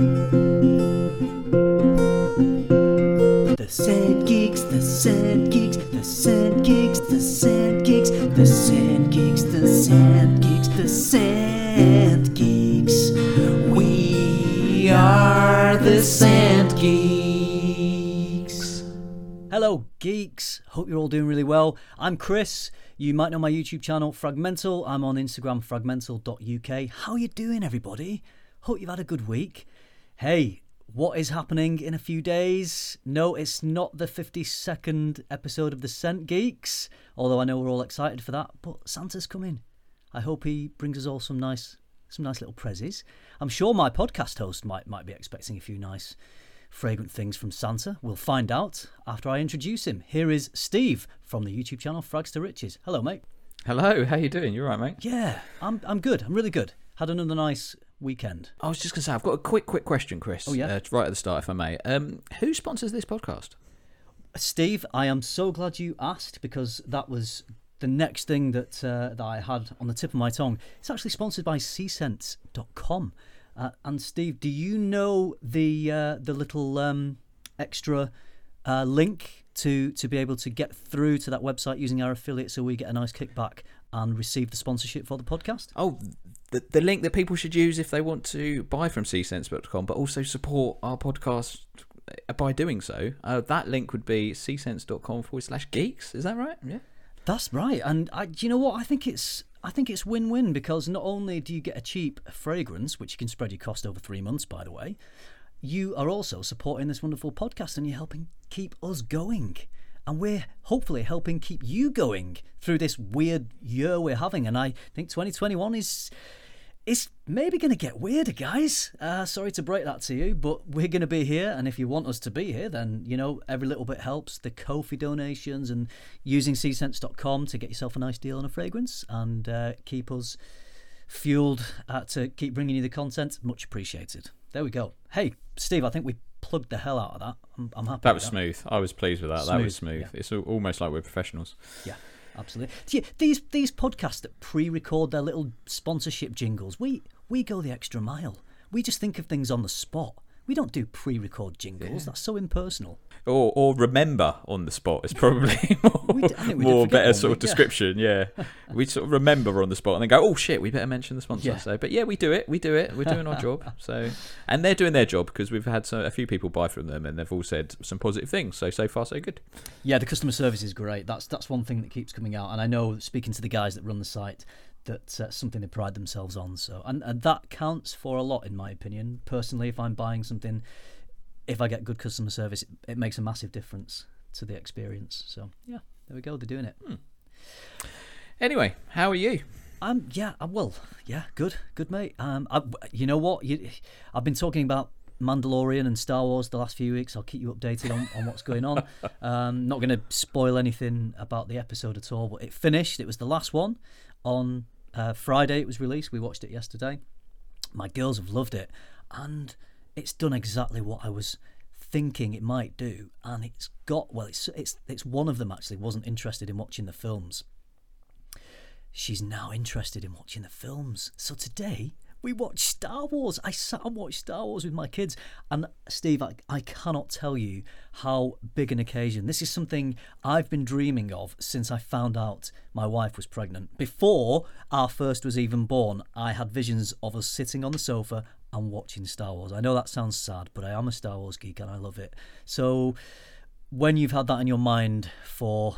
The Scent Geeks, the Scent Geeks, the Scent Geeks, the Scent Geeks, the Scent Geeks, the Scent Geeks, the Scent Geeks. We are the Scent Geeks. Hello, geeks. Hope you're all doing really well. I'm Chris. You might know my YouTube channel, Fragmental. I'm on Instagram, fragmental.uk. How are you doing, everybody? Hope you've had a good week. Hey, what is happening in a few days? No, it's not the 52nd episode of the Scent Geeks, although I know we're all excited for that. But Santa's coming. I hope he brings us all some nice, some nice little prezzies. I'm sure my podcast host might might be expecting a few nice fragrant things from Santa. We'll find out after I introduce him. Here is Steve from the YouTube channel Frags to Riches. Hello, mate. Hello, how you doing? You are right, mate? Yeah, I'm I'm good. I'm really good. Had another nice weekend. I was just going to say, I've got a quick, quick question, Chris. Oh, yeah? Uh, right at the start, if I may. Um, who sponsors this podcast? Steve, I am so glad you asked because that was the next thing that uh, that I had on the tip of my tongue. It's actually sponsored by Csense.com. Uh, and Steve, do you know the uh, the little um, extra uh, link to to be able to get through to that website using our affiliate, so we get a nice kickback and receive the sponsorship for the podcast? Oh, the, the link that people should use if they want to buy from csense.com, but also support our podcast by doing so. Uh, that link would be csense.com forward slash geeks. Is that right? Yeah. That's right, and I, do you know what? I think it's I think it's win-win because not only do you get a cheap fragrance, which you can spread your cost over three months, by the way, you are also supporting this wonderful podcast and you're helping keep us going, and we're hopefully helping keep you going through this weird year we're having. And I think 2021 is is maybe going to get weirder, guys. Uh, sorry to break that to you, but we're going to be here, and if you want us to be here, then you know every little bit helps. The Ko-fi donations and using csense.com to get yourself a nice deal on a fragrance and uh, keep us fueled uh, to keep bringing you the content. Much appreciated. There we go. Hey, Steve, I think we plugged the hell out of that. I'm, I'm happy. That was smooth. I was pleased with that. That was Smooth, smooth. yeah. It's almost like we're professionals. Yeah, absolutely. You- these these podcasts that pre-record their little sponsorship jingles, we we go the extra mile. We just think of things on the spot. We don't do pre-record jingles. That's so impersonal. Or, or remember on the spot is probably more, d- I think we did more better one sort of yeah. description. Yeah, we sort of remember on the spot and then go, oh shit, we better mention the sponsor. Yeah. So, but yeah, we do it. We do it. We're doing our job. So, and they're doing their job because we've had so, a few people buy from them and they've all said some positive things. So so far so good. Yeah, the customer service is great. That's that's one thing that keeps coming out, and I know speaking to the guys that run the site, that's uh, something they pride themselves on. So, and, and that counts for a lot, in my opinion. Personally, if I'm buying something, if I get good customer service, it, it makes a massive difference to the experience. So, yeah, there we go. They're doing it. Anyway, how are you? Um, yeah, uh, well, yeah, good, good, mate. Um, I, you know what? You, I've been talking about Mandalorian and Star Wars the last few weeks. I'll keep you updated on, on what's going on. Um, not going to spoil anything about the episode at all, but it finished. It was the last one on uh, Friday. It was released. We watched it yesterday. My girls have loved it, and it's done exactly what I was thinking it might do. And it's got well, it's it's it's one of them actually wasn't interested in watching the films she's now interested in watching the films. So today we watched Star Wars. I sat and watched Star Wars with my kids. And Steve, I, I cannot tell you how big an occasion. This is something I've been dreaming of since I found out my wife was pregnant. Before our first was even born, I had visions of us sitting on the sofa and watching Star Wars. I know that sounds sad, but I am a Star Wars geek and I love it. So when you've had that in your mind for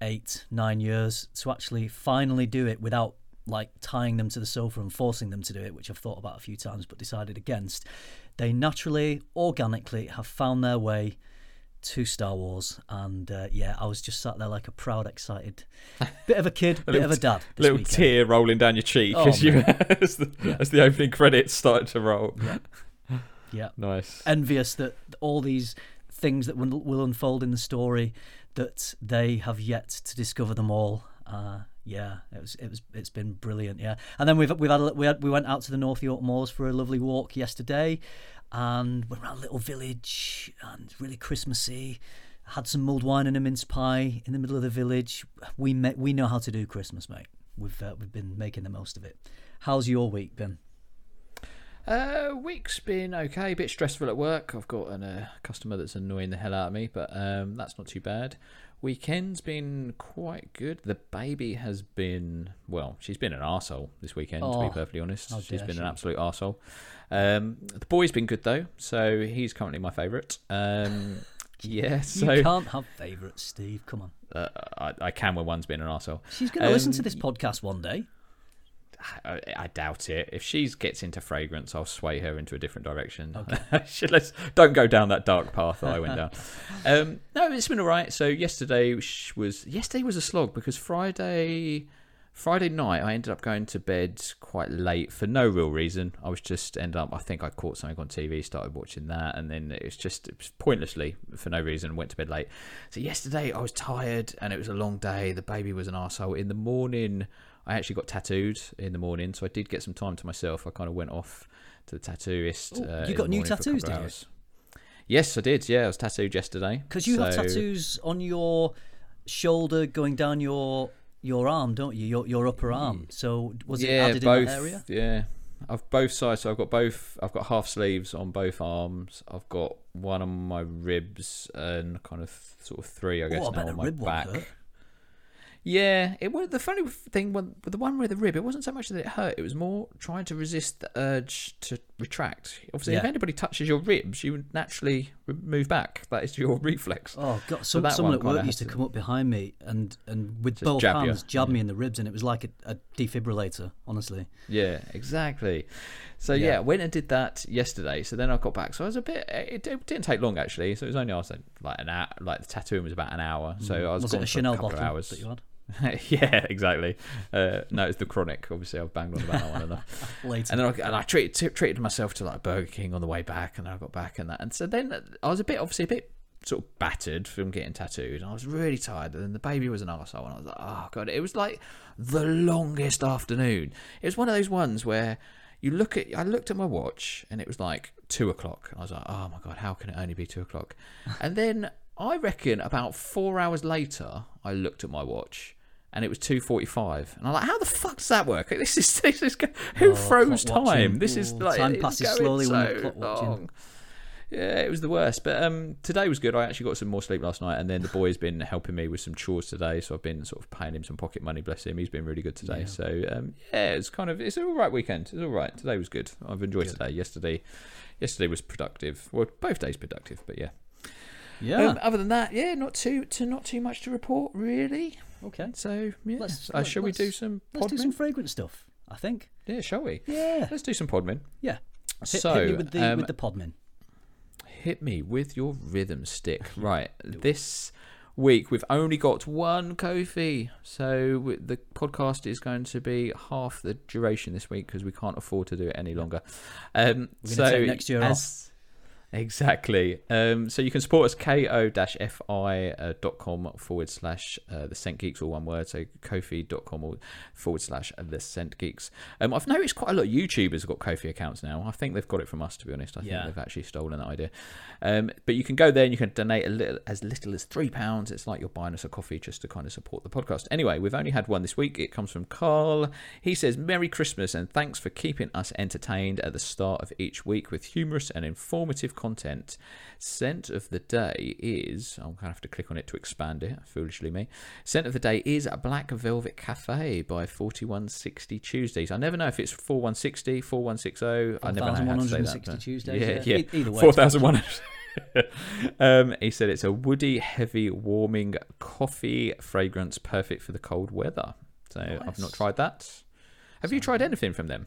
eight, nine years to actually finally do it without like tying them to the sofa and forcing them to do it, which I've thought about a few times but decided against, they naturally, organically have found their way to Star Wars. And uh, yeah, I was just sat there like a proud, excited bit of a kid, a bit of a dad. Little weekend. tear rolling down your cheek Oh, as you as, the, as the opening credits started to roll. Yeah. Nice. envious that all these things that will, will unfold in the story that they have yet to discover them all. Uh, yeah, it was it was it's been brilliant. Yeah, and then we've we've had, a, we had we went out to the North York Moors for a lovely walk yesterday, and went around a little village and really Christmassy. Had some mulled wine and a mince pie in the middle of the village. We ma- we know how to do Christmas, mate. We've uh, we've been making the most of it. How's your week been? Uh, week's been okay. A bit stressful at work. I've got a uh, customer that's annoying the hell out of me, but um, that's not too bad. Weekend's been quite good. The baby has been well. She's been an arsehole this weekend, to Oh, be perfectly honest. how She's been she. an absolute arsehole. Um, the boy's been good though, so he's currently my favourite. Um, yeah, so you can't have favourites, Steve. Come on. uh, I, I can when one's been an arsehole. She's going to listen to Um, this podcast one day. I, I doubt it. If she gets into fragrance, I'll sway her into a different direction. She- Let's don't go down that dark path that I went down. um, no, it's been all right. So yesterday was yesterday was a slog because Friday Friday night I ended up going to bed quite late for no real reason. I was just ended up. I think I caught something on TV, started watching that, and then it was just it was pointlessly for no reason. Went to bed late. So yesterday I was tired and it was a long day. The baby was an arsehole. In the morning, I actually got tattooed in the morning, so I did get some time to myself. I kind of went off to the tattooist. Oh, uh, you got new morning for a couple tattoos, did you? Yes, I did. Yeah, I was tattooed yesterday. Because you have tattoos on your shoulder going down your your arm, don't you? Your your upper arm. So was it yeah, added both. in that area? Yeah, I've both sides. So I've got both. I've got half sleeves on both arms. I've got one on my ribs and kind of sort of three, I guess, Oh, I now on my one back. hurt. Yeah, it was the funny thing when the one with the rib. It wasn't so much that it hurt; it was more trying to resist the urge to retract. Obviously, if anybody touches your ribs, you would naturally move back. That is your reflex. Oh god! Some, that someone at work used to to- come up behind me and and with both jab you. hands jab me in the ribs, and it was like a, a defibrillator. Honestly. Yeah, exactly. So Yeah. yeah. Went and did that yesterday. So then I got back. So I was a bit. It, it didn't take long actually. So it was only I was like, an hour. Like the tattooing was about an hour. So I was, Mm. was it a Chanel couple bottle of hours. that you had? yeah, exactly. Uh, no, it's the chronic. Obviously, I've banged on about that one enough. Later. And then I, and I treated t- treated myself to like Burger King on the way back, and then I got back and that. And so then I was a bit, obviously, a bit sort of battered from getting tattooed, and I was really tired. And then the baby was an arsehole, and I was like, oh god, it was like the longest afternoon. It was one of those ones where you look at, I looked at my watch, and it was like two o'clock, and I was like, oh my god, how can it only be two o'clock? and then I reckon about four hours later, I looked at my watch. And it was two forty-five, and I'm like, "How the fuck does that work? This is this is who Oh, froze watching. time? This is like time passes slowly when you're clock watching. Yeah, it was the worst. But um, today was good. I actually got some more sleep last night, and then the boy's been helping me with some chores today. So I've been sort of paying him some pocket money. Bless him. He's been really good today. Yeah. So um, yeah, it's kind of it's an all right weekend. It's all right. Today was good. I've enjoyed today. Yesterday, yesterday was productive. Well, both days productive. But yeah. Yeah. Um, other than that, yeah, not too to not too much to report really. okay. So yeah, Let's- uh, shall we do some Let's do some fragrance stuff. I think. Yeah, shall we? Yeah. Let's do some podmin. Yeah. Hit, so hit me with the um, with the podmin. Hit me with your rhythm stick. Right. This week we've only got one Ko-fi. So the podcast is going to be half the duration this week because we can't afford to do it any longer. Um, so next year as- Exactly. Um, so you can support us ko-fi.com forward slash uh, the Scent Geeks, all one word. So ko-fi.com or forward slash the Scent Geeks. Um, I've noticed quite a lot of YouTubers have got Ko-fi accounts now. I think they've got it from us, to be honest. I Yeah. think they've actually stolen that idea. Um, but you can go there and you can donate a little, as little as three pounds. It's like you're buying us a coffee just to kind of support the podcast. Anyway, we've only had one this week. It comes from Carl. He says, "Merry Christmas and thanks for keeping us entertained at the start of each week with humorous and informative content. Scent of the day is I'm gonna have to click on it to expand it. Foolishly me. Scent of the day is a Black Velvet Cafe by 4160 Tuesdays. I never know if it's 4160, 4160. I never know how to say that. 4160 but- Tuesdays, Yeah, yeah. yeah. E- either way, Four thousand one. um, he said it's a woody, heavy, warming coffee fragrance, perfect for the cold weather. So I've not tried that. Have you tried anything from them?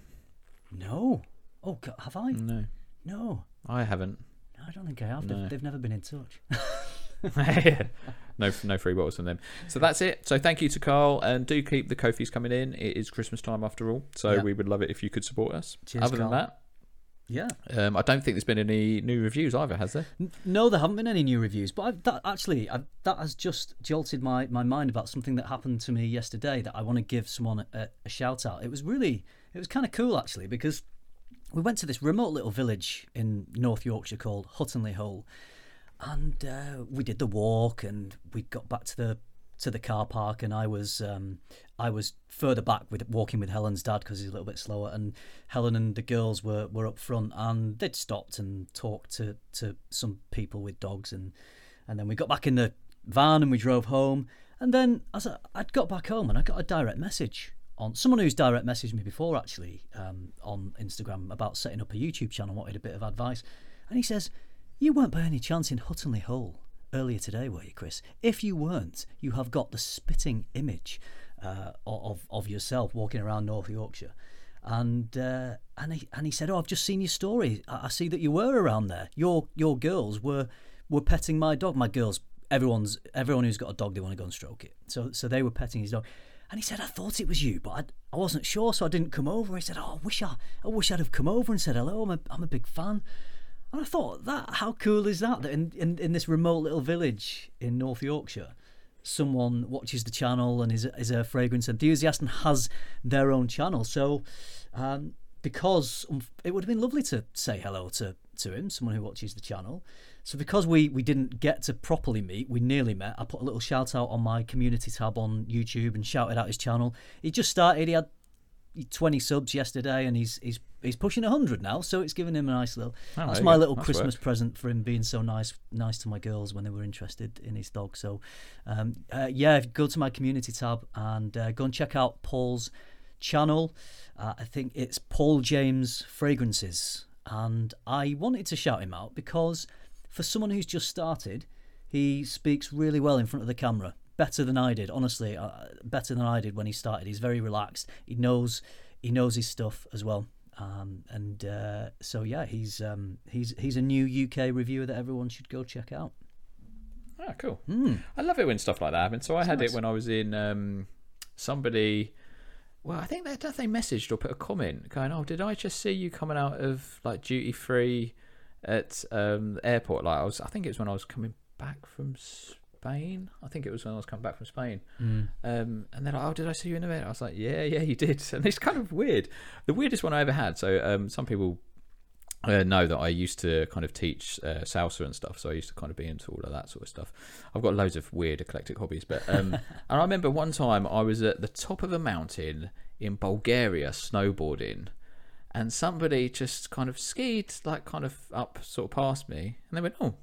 No. Oh, God, have I? No, No. I haven't. No, I don't think I have. No. They've, they've never been in touch. no, no free bottles from them. So that's it. So thank you to Carl, and do keep the Ko-fi's coming in. It is Christmas time after all, so Yeah. we would love it if you could support us. Cheers, Other Carl. than that, Yeah. um, I don't think there's been any new reviews either, has there? No, there haven't been any new reviews, but I've, that actually i that has just jolted my, my mind about something that happened to me yesterday that I want to give someone a, a shout out. It was really it was kind of cool actually because we went to this remote little village in North Yorkshire called Hutton-le-Hole, and uh, we did the walk and we got back to the to the car park, and I was um, I was further back with walking with Helen's dad because he's a little bit slower, and Helen and the girls were, were up front, and they'd stopped and talked to, to some people with dogs, and and then we got back in the van and we drove home, and then as I, I'd got back home and I got a direct message on someone who's direct messaged me before actually um, on Instagram about setting up a YouTube channel, wanted a bit of advice, and he says, "You weren't by any chance in Hutton-le-Hole Earlier today, were you, Chris? If you weren't, you have got the spitting image uh, of of yourself walking around North Yorkshire, and uh, and he and he said, "Oh, I've just seen your story. I, I see that you were around there. Your your girls were were petting my dog. My girls, everyone's everyone who's got a dog, they want to go and stroke it. So so they were petting his dog." And he said, "I thought it was you, but I, I wasn't sure, so I didn't come over." He said, "Oh, I wish I, I wish I'd have come over and said hello. I'm a, I'm a big fan." And I thought that how cool is that that in, in, in this remote little village in North Yorkshire, someone watches the channel and is is a fragrance enthusiast and has their own channel. So, um, because um, it would have been lovely to say hello to to him, someone who watches the channel. So because we we didn't get to properly meet, we nearly met. I put a little shout out on my community tab on YouTube and shouted out his channel. He just started. He had 20 subs yesterday and he's he's he's pushing 100 now so it's given him a nice little Oh, that's my little Nice christmas work. present for him being so nice nice to my girls when they were interested in his dog so um, uh, yeah go to my community tab and uh, go and check out paul's channel uh, i think it's paul james fragrances and i wanted to shout him out because for someone who's just started he speaks really well in front of the camera better than i did honestly uh, better than i did when he started he's very relaxed he knows he knows his stuff as well um, and uh, so yeah he's um, he's he's a new uk reviewer that everyone should go check out Ah, cool. I love it when stuff like that happens. So I had nice. it when I was in um, somebody. Well, I think they, they messaged or put a comment going, "Oh, did I just see you coming out of like duty free at um, the airport?" Like I was, I think it was when I was coming back from Spain. I think it was when I was coming back from Spain. Um, and they're like, "Oh, did I see you in a minute?" I was like, "Yeah, yeah, you did." And it's kind of weird. The weirdest one I ever had. So um, some people uh, know that I used to kind of teach uh, salsa and stuff, so I used to kind of be into all of that sort of stuff. I've got loads of weird eclectic hobbies, but um, and I remember one time I was at the top of a mountain in Bulgaria snowboarding, and somebody just kind of skied like kind of up sort of past me, and they went, "Oh."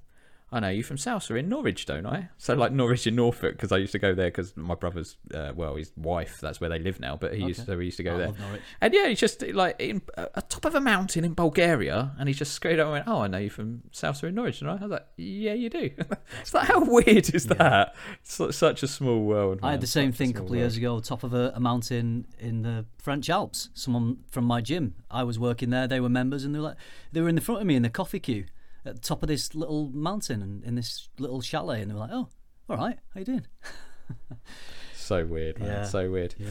I know you from Salsa in Norwich, don't I? So like Norwich in Norfolk, because I used to go there because my brother's, uh, well, his wife, that's where they live now. But he used Okay. so we used to go I there. And yeah, he's just like in uh, top of a mountain in Bulgaria, and he just straight up and went, "Oh, I know you from Salsa in Norwich," and I I was like, "Yeah, you do." it's like, how weird is that? It's such a small world. I had the same such thing a couple of years ago, top of a, a mountain in the French Alps. Someone from my gym, I was working there. They were members, and they were like, they were in the front of me in the coffee queue at the top of this little mountain and in this little chalet, and they were like, "Oh, all right, how you doing?" So weird, man. Yeah. So weird. Yeah.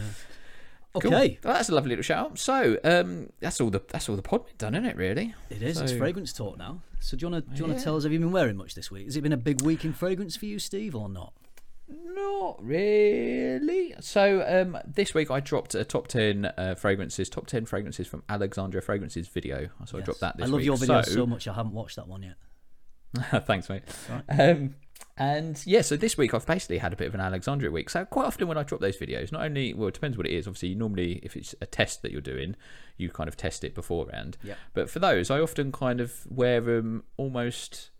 Cool. Okay, Well, that's a lovely little shout. So, um, that's all the that's all the pod been done, isn't it? Really? it is. It's fragrance talk now. So do you want to do you want Yeah. to tell us? Have you been wearing much this week? Has it been a big week in fragrance for you, Steve, or not? Not really. So um, this week I dropped a top ten uh, fragrances, top ten fragrances from Alexandria Fragrances video. So I Yes. dropped that this week. I love week. your video so, so much. I haven't watched that one yet. Thanks, mate. Right. Um, and yeah, so this week I've basically had a bit of an Alexandria week. So quite often when I drop those videos, not only well, it depends what it is. Obviously, normally if it's a test that you're doing, you kind of test it beforehand. Yep. But for those, I often kind of wear them almost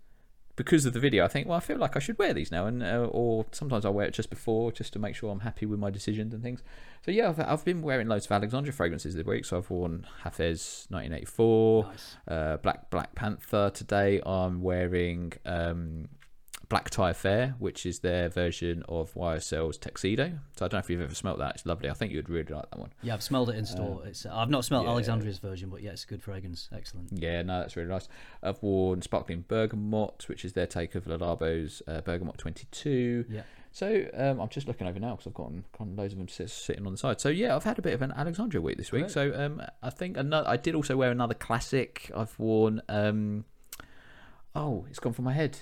because of the video. I think, well, I feel like I should wear these now, and uh, or sometimes I wear it just before, just to make sure I'm happy with my decisions and things. So yeah, I've, I've been wearing loads of Alexandria fragrances this week. So I've worn Hafez 1984 Nice. uh, Black Black Panther. Today I'm wearing um, Black Tie Fair, which is their version of YSL's Tuxedo. So I don't know if you've ever smelt that. It's lovely. I think you'd really like that one. Yeah, I've smelled it in store. it's I've not smelled yeah. Alexandria's version, but yeah, it's a good fragrance. Excellent. Yeah, no, that's really nice. I've worn Sparkling Bergamot, which is their take of Le Labo's uh, Bergamot 22. Yeah. So um, I'm just looking over now because I've got of loads of them sitting on the side. So yeah, I've had a bit of an Alexandria week this week. So um, I think another. I did also wear another classic. I've worn. Um, oh, it's gone from my head.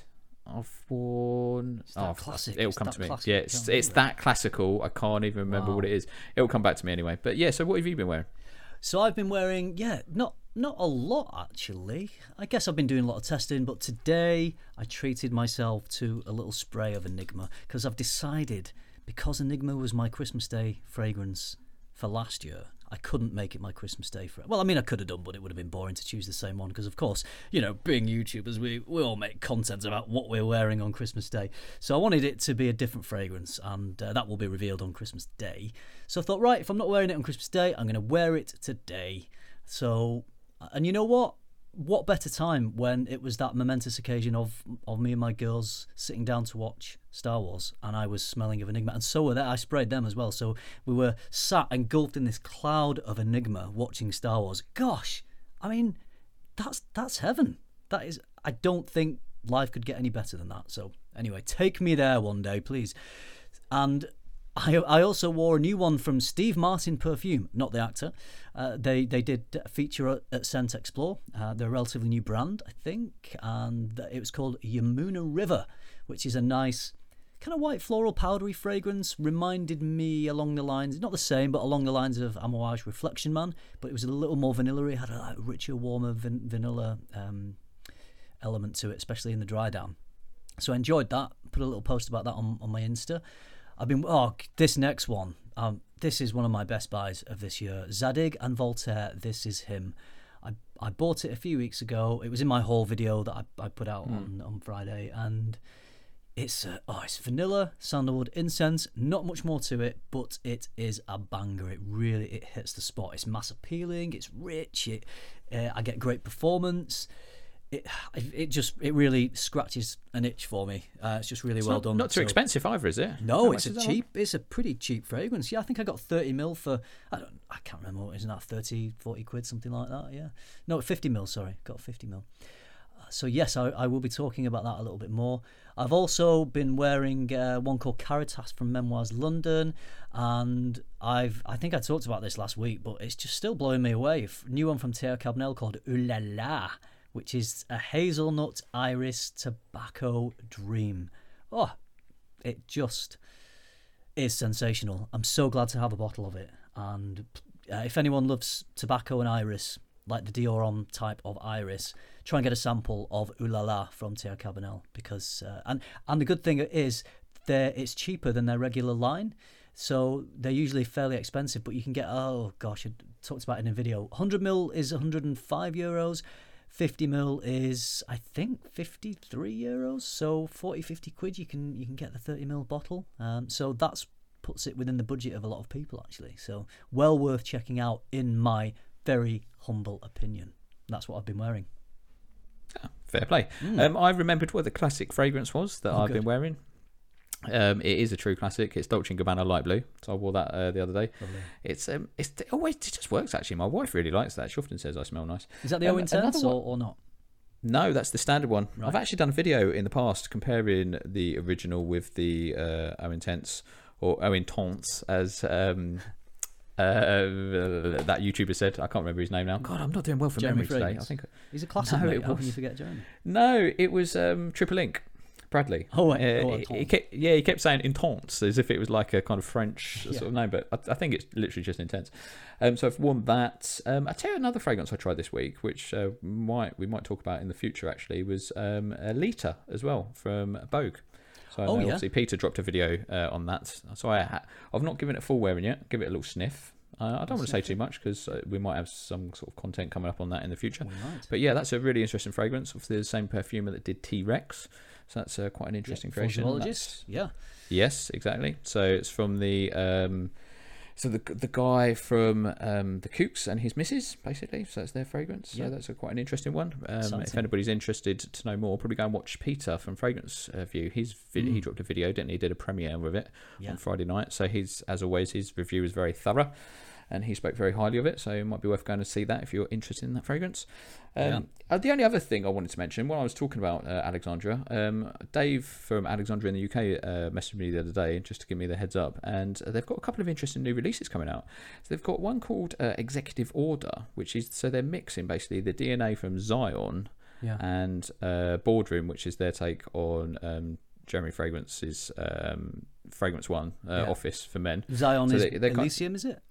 I've worn. It's oh, that oh, classic. It'll It's come to me. classic, Yeah, it's, it's remember that classical. I can't even remember what it is. It'll come back to me anyway. But yeah. So what have you been wearing? So I've been wearing, yeah, not not a lot actually. I guess I've been doing a lot of testing, but today I treated myself to a little spray of Enigma because I've decided because Enigma was my Christmas Day fragrance for last year, I couldn't make it my Christmas Day for it. Well, I mean, I could have done, but it would have been boring to choose the same one because, of course, you know, being YouTubers, we, we all make content about what we're wearing on Christmas Day. So I wanted it to be a different fragrance, and uh, that will be revealed on Christmas Day. So I thought, right, if I'm not wearing it on Christmas Day, I'm going to wear it today. So, and you know what? What better time when it was that momentous occasion of of me and my girls sitting down to watch Star Wars, and I was smelling of Enigma, and so were they. I sprayed them as well, so we were sat engulfed in this cloud of Enigma watching Star Wars. Gosh, I mean, that's that's heaven. That is, I don't think life could get any better than that. So anyway, take me there one day, please. And I, I also wore a new one from Steve Martin Perfume, not the actor. Uh, they they did a feature at, Scent Explore. Uh, they're a relatively new brand, I think, and it was called Yamuna River, which is a nice kind of white floral powdery fragrance. Reminded me along the lines, not the same, but along the lines of Amouage Reflection Man, but it was a little more vanilla. It had a richer, warmer van- vanilla um, element to it, especially in the dry down. So I enjoyed that. Put a little post about that on, on my Insta. I've been oh this next one. Um, this is one of my best buys of this year. Zadig and Voltaire. This is him. I I bought it a few weeks ago. It was in my haul video that I, I put out on on Friday, and it's uh, oh it's vanilla, sandalwood, incense. Not much more to it, but it is a banger. It really it hits the spot. It's mass appealing. It's rich. It uh, I get great performance. It, it just it really scratches an itch for me. Uh, it's just really It's well not, done. Not too So- expensive either, is it? No, much it's a cheap. It's a pretty cheap fragrance. Yeah, I think I got thirty mil for. I don't. I can't remember. what Isn't that 30, 40 quid, something like that? Yeah. No, fifty mil. Sorry, got fifty mil. Uh, So yes, I, I will be talking about that a little bit more. I've also been wearing uh, one called Caritas from Memoize London, and I've I think I talked about this last week, but it's just still blowing me away. New one from Thierry Cabanel called Ooh La La, which is a hazelnut iris tobacco dream. Oh, it just is sensational. I'm so glad to have a bottle of it. And uh, if anyone loves tobacco and iris, like the Dior Homme type of iris, try and get a sample of Ooh La La from Thierry Cabanel because uh, and and the good thing is they it's cheaper than their regular line. So they're usually fairly expensive, but you can get oh gosh, I talked about it in a video. 100 mil is 105 euros. 50 mil is I think 53 euros. So 40 50 quid you can you can get the 30 mil bottle. Um, so that's puts it within the budget of a lot of people actually. So well worth checking out in my very humble opinion. That's what I've been wearing. Fair play. Um, I remembered what the classic fragrance was that. Oh, I've good. been wearing. Um, it is a true classic. It's Dolce Gabbana light blue. So I wore that uh, the other day. Lovely. It's um, it's it always it just works actually. My wife really likes that. She often says I smell nice. Is that the Um, Eau intense or, or not? No, that's the standard one. Right. I've actually done a video in the past comparing the original with the uh, Eau Intense or Eau Intense as um, uh, that YouTuber said. I can't remember his name now. God, I'm not doing well for Jeremy memory today. I think He's a classic No, mate. it How can you was- forget Jeremy? no, it was um, Triple Link. Bradley. Oh, wait. Uh, Oh, he- he kept, yeah, he kept saying intense as if it was like a kind of French Yeah. sort of name, but I, I think it's literally just intense. Um, so I've worn that. Um, I tell you another fragrance I tried this week, which uh, might we might talk about in the future. Actually, was um, a Lita as well from Vogue. So I Oh, yeah. obviously Peter dropped a video uh, on that. So I ha- I've not given it a full wearing yet. Give it a little sniff. Uh, I don't want to say too much because uh, we might have some sort of content coming up on that in the future. But yeah, that's a really interesting fragrance. Obviously, the same perfumer that did T Rex. So that's uh, quite an interesting creation. Yeah. Yes, exactly. So it's from the um, so the the guy from um, the Kooks and his missus, basically. So that's their fragrance. Yeah. So that's a quite an interesting one. Um, if anybody's interested to know more, probably go and watch Peter from Fragrance uh, View. He's vid- he Mm. dropped a video, didn't he? Did a premiere with it Yeah. on Friday night. So he's as always his review is very thorough. And he spoke very highly of it, so it might be worth going to see that if you're interested in that fragrance. Um, uh, the only other thing I wanted to mention, when I was talking about uh, Alexandria, um, Dave from Alexandria in the UK uh, messaged me the other day just to give me the heads up, and they've got a couple of interesting new releases coming out. So they've got one called uh, Executive Order, which is so they're mixing basically the DNA from Zion Yeah. and uh, Boardroom, which is their take on um, Jeremy Fragrance's um, Fragrance One uh, Yeah. Office for Men. Zion So is they- Elysium, is it?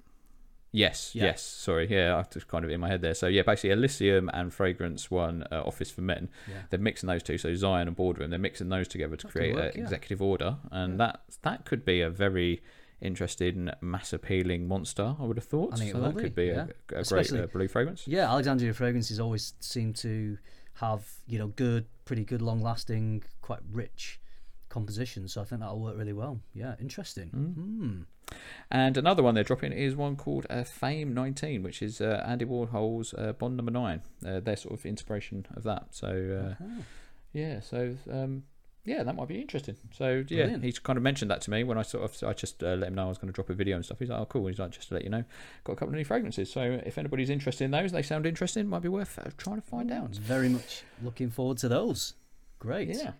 Yes, Yeah. yes. Sorry, yeah, I just kind of in my head there. So yeah, basically Elysium and Fragrance One uh, Office for Men. Yeah. They're mixing those two. So Zion and Boardroom. They're mixing those together to That create an yeah. executive order, and that that could be a very interesting, mass appealing monster. I would have thought. I think it so that be, could be a, a great uh, blue fragrance. Yeah, Alexandria fragrances always seem to have you know good, pretty good, long-lasting, quite rich composition. So I think that'll work really well. Yeah, interesting. Mm. And another one they're dropping is one called uh, Fame 19, which is uh, Andy Warhol's uh, Bond Number Nine. Uh, their sort of inspiration of that. So uh, Uh-huh. yeah, so um, yeah, that might be interesting. So yeah, Brilliant. he's kind of mentioned that to me when I sort of I just uh, let him know I was going to drop a video and stuff. He's like, oh cool. He's like, just to let you know, got a couple of new fragrances. So if anybody's interested in those, they sound interesting. Might be worth uh, trying to find out. Very much looking forward to those. Great. Yeah,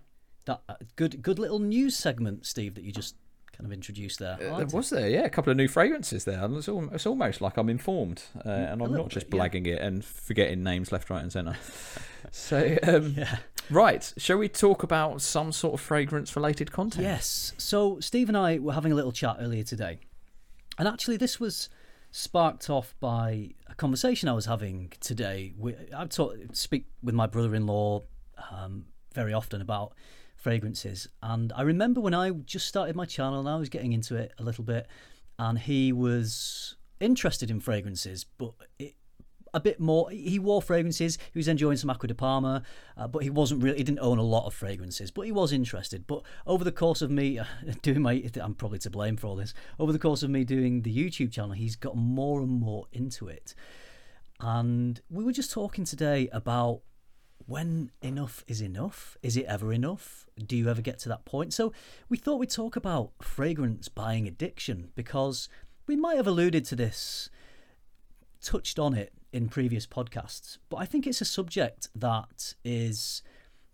That uh, good, good little news segment, Steve, that you just kind of introduced there. Uh, there liked it. was there, yeah, a couple of new fragrances there. And It's, al- it's almost like I'm informed, uh, and a I'm not just bit, yeah. blagging it and forgetting names left, right, and centre. so, um, Yeah. right, shall we talk about some sort of fragrance-related content? Yes. So Steve and I were having a little chat earlier today, and actually this was sparked off by a conversation I was having today. I talk, speak with my brother-in-law um, very often about fragrances, and I remember when I just started my channel and I was getting into it a little bit, and he was interested in fragrances, but it, a bit more. He wore fragrances. He was enjoying some Acqua di Parma, uh, but he wasn't really. He didn't own a lot of fragrances, but he was interested. But over the course of me doing my, I'm probably to blame for all this. Over the course of me doing the YouTube channel, he's got more and more into it. And we were just talking today about when enough is enough. Is it ever enough? Do you ever get to that point? So we thought we'd talk about fragrance buying addiction because we might have alluded to this touched on it in previous podcasts, but I think it's a subject that is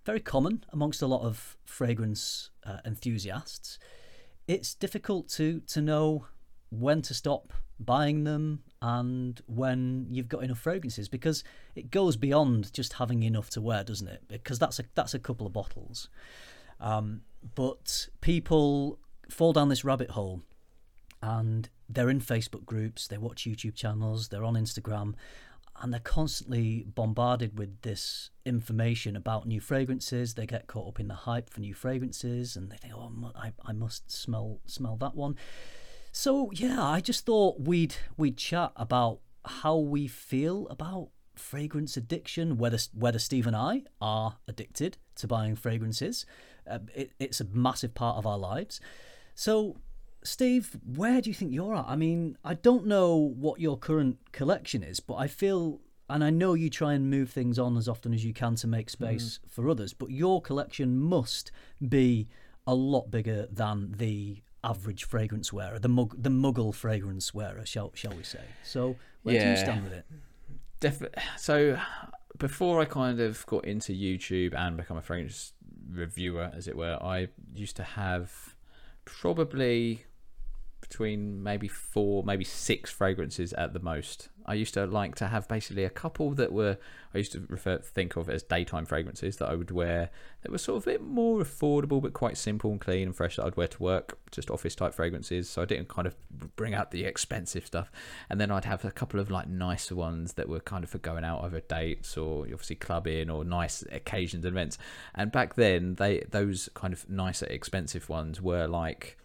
very common amongst a lot of fragrance uh, enthusiasts. It's difficult to to know when to stop buying them and when you've got enough fragrances because it goes beyond just having enough to wear, doesn't it? Because that's a that's a couple of bottles. Um, but people fall down this rabbit hole and they're in Facebook groups, they watch YouTube channels, they're on Instagram, and they're constantly bombarded with this information about new fragrances. They get caught up in the hype for new fragrances, and they think, "Oh, I, I must smell smell that one." So yeah, I just thought we'd we'd chat about how we feel about fragrance addiction, whether whether Steve and I are addicted to buying fragrances. Uh, it, it's a massive part of our lives. So Steve, where do you think you're at? I mean, I don't know what your current collection is, but I feel, and I know you try and move things on as often as you can to make space for others, but your collection must be a lot bigger than the average fragrance wearer, the mug, the muggle fragrance wearer, shall shall we say? So, where do you stand with it? Definitely. So before I kind of got into YouTube and become a fragrance reviewer, as it were, I used to have probably between maybe four, maybe six fragrances at the most. I used to like to have basically a couple that were I used to refer think of as daytime fragrances that I would wear that were sort of a bit more affordable but quite simple and clean and fresh that I'd wear to work, just office type fragrances. So I didn't kind of bring out the expensive stuff. And then I'd have a couple of like nicer ones that were kind of for going out over dates or obviously clubbing or nice occasions and events. And back then they those kind of nicer expensive ones were like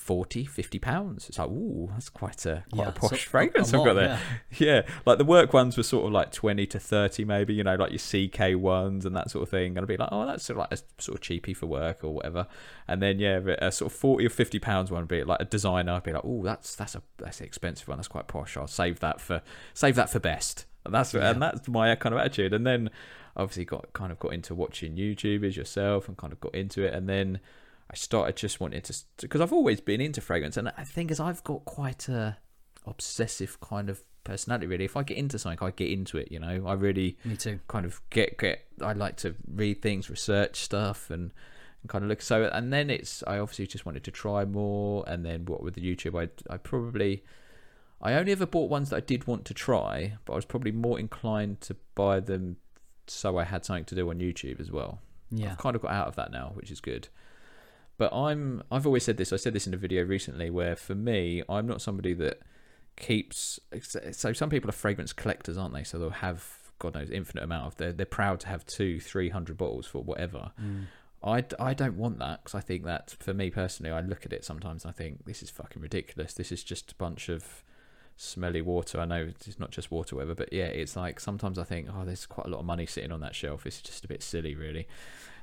40 50 pounds. It's like ooh that's quite a quite Yeah, a posh so- fragrance a i've got there. yeah. Like the work ones were sort of like 20 to 30 maybe you know like your ck ones and that sort of thing. And i'd be like oh that's sort of like a sort of cheapy for work or whatever. And then yeah a sort of 40 or 50 pounds one would be like a designer i'd be like oh that's that's a that's an expensive one. That's quite posh. I'll save that for save that for best. And that's and that's my kind of attitude. And then obviously got kind of got into watching youtubers yourself and kind of got into it. And then I started just wanting to because I've always been into fragrance, and I think as I've got quite a obsessive kind of personality. Really, if I get into something, I get into it. You know, I really Me too. kind of get get. I like to read things, research stuff, and, and kind of look. So, and then it's I obviously just wanted to try more, and then what with the YouTube, I I probably. I only ever bought ones that I did want to try, but I was probably more inclined to buy them so I had something to do on YouTube as well. Yeah. I've kind of got out of that now, which is good. But I'm I've always said this. I said this in a video recently where for me, I'm not somebody that keeps. So some people are fragrance collectors, aren't they? So they'll have God knows infinite amount of. They're they're proud to have two, three hundred bottles for whatever. Mm. I, I don't want that because I think that for me personally, I look at it sometimes and I think this is fucking ridiculous. This is just a bunch of smelly water. I know it's not just water, whatever, but yeah, it's like sometimes I think, oh, there's quite a lot of money sitting on that shelf. It's just a bit silly, really.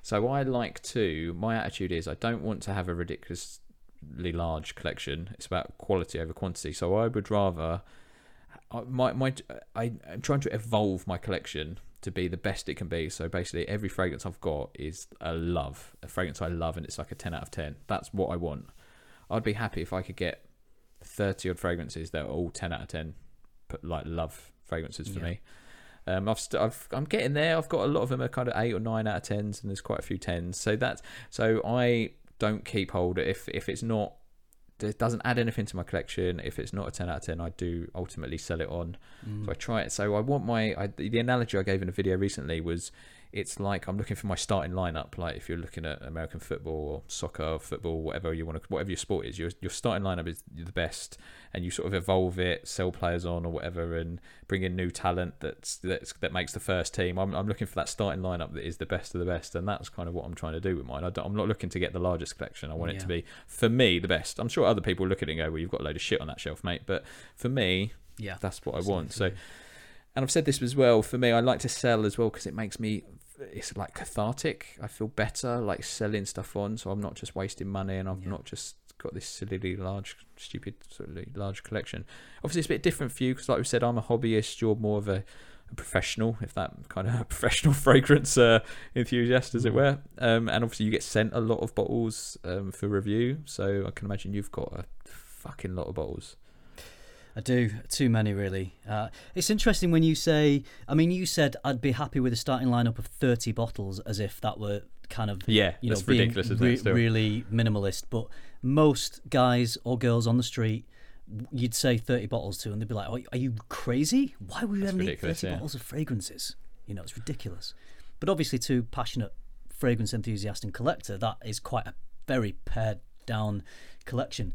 So I like to. My attitude is I don't want to have a ridiculously large collection. It's about quality over quantity. So I would rather. Uh, my my I, I'm trying to evolve my collection to be the best it can be. So basically, every fragrance I've got is a love, a fragrance I love, and it's like a 10 out of 10. That's what I want. I'd be happy if I could get 30 odd fragrances that are all 10 out of 10, but like love fragrances for Yeah. me. Um, I've, st- I've I'm getting there. I've got a lot of them are kind of eight or nine out of tens, and there's quite a few tens. So that's so I don't keep hold if if it's not it doesn't add anything to my collection. If it's not a ten out of ten, I do ultimately sell it on. Mm. So I try it. So I want my I, the analogy I gave in a video recently was it's like I'm looking for my starting lineup. Like if you're looking at American football or soccer, or football, whatever you want to, whatever your sport is, your your starting lineup is the best, and you sort of evolve it, sell players on or whatever, and bring in new talent that's that's that makes the first team. I'm I'm looking for that starting lineup that is the best of the best, and that's kind of what I'm trying to do with mine. I I'm not looking to get the largest collection. I want it to be for me the best. I'm sure other people look at it and go, "Well, you've got a load of shit on that shelf, mate," but for me, Yeah. that's what I want. So and I've said this as well. For me, I like to sell as well because it makes me. It's like cathartic. I feel better like selling stuff on, so I'm not just wasting money, and I've Yeah. not just got this silly large, stupid, sort of large collection. Obviously, it's a bit different for you because, like we said, I'm a hobbyist. You're more of a, a professional, if that kind of professional fragrance uh, enthusiast, as it Mhm. were. Um, and obviously, you get sent a lot of bottles um, for review, so I can imagine you've got a fucking lot of bottles. I do too many really. Uh, it's interesting when you say. I mean, you said I'd be happy with a starting lineup of thirty bottles, as if that were kind of Yeah, you know being re- really minimalist. But most guys or girls on the street, you'd say thirty bottles to, and they'd be like, "Oh, "Are you crazy? Why would you ever need thirty yeah. bottles of fragrances? You know, it's ridiculous." But obviously, to passionate fragrance enthusiast and collector, that is quite a very pared down collection.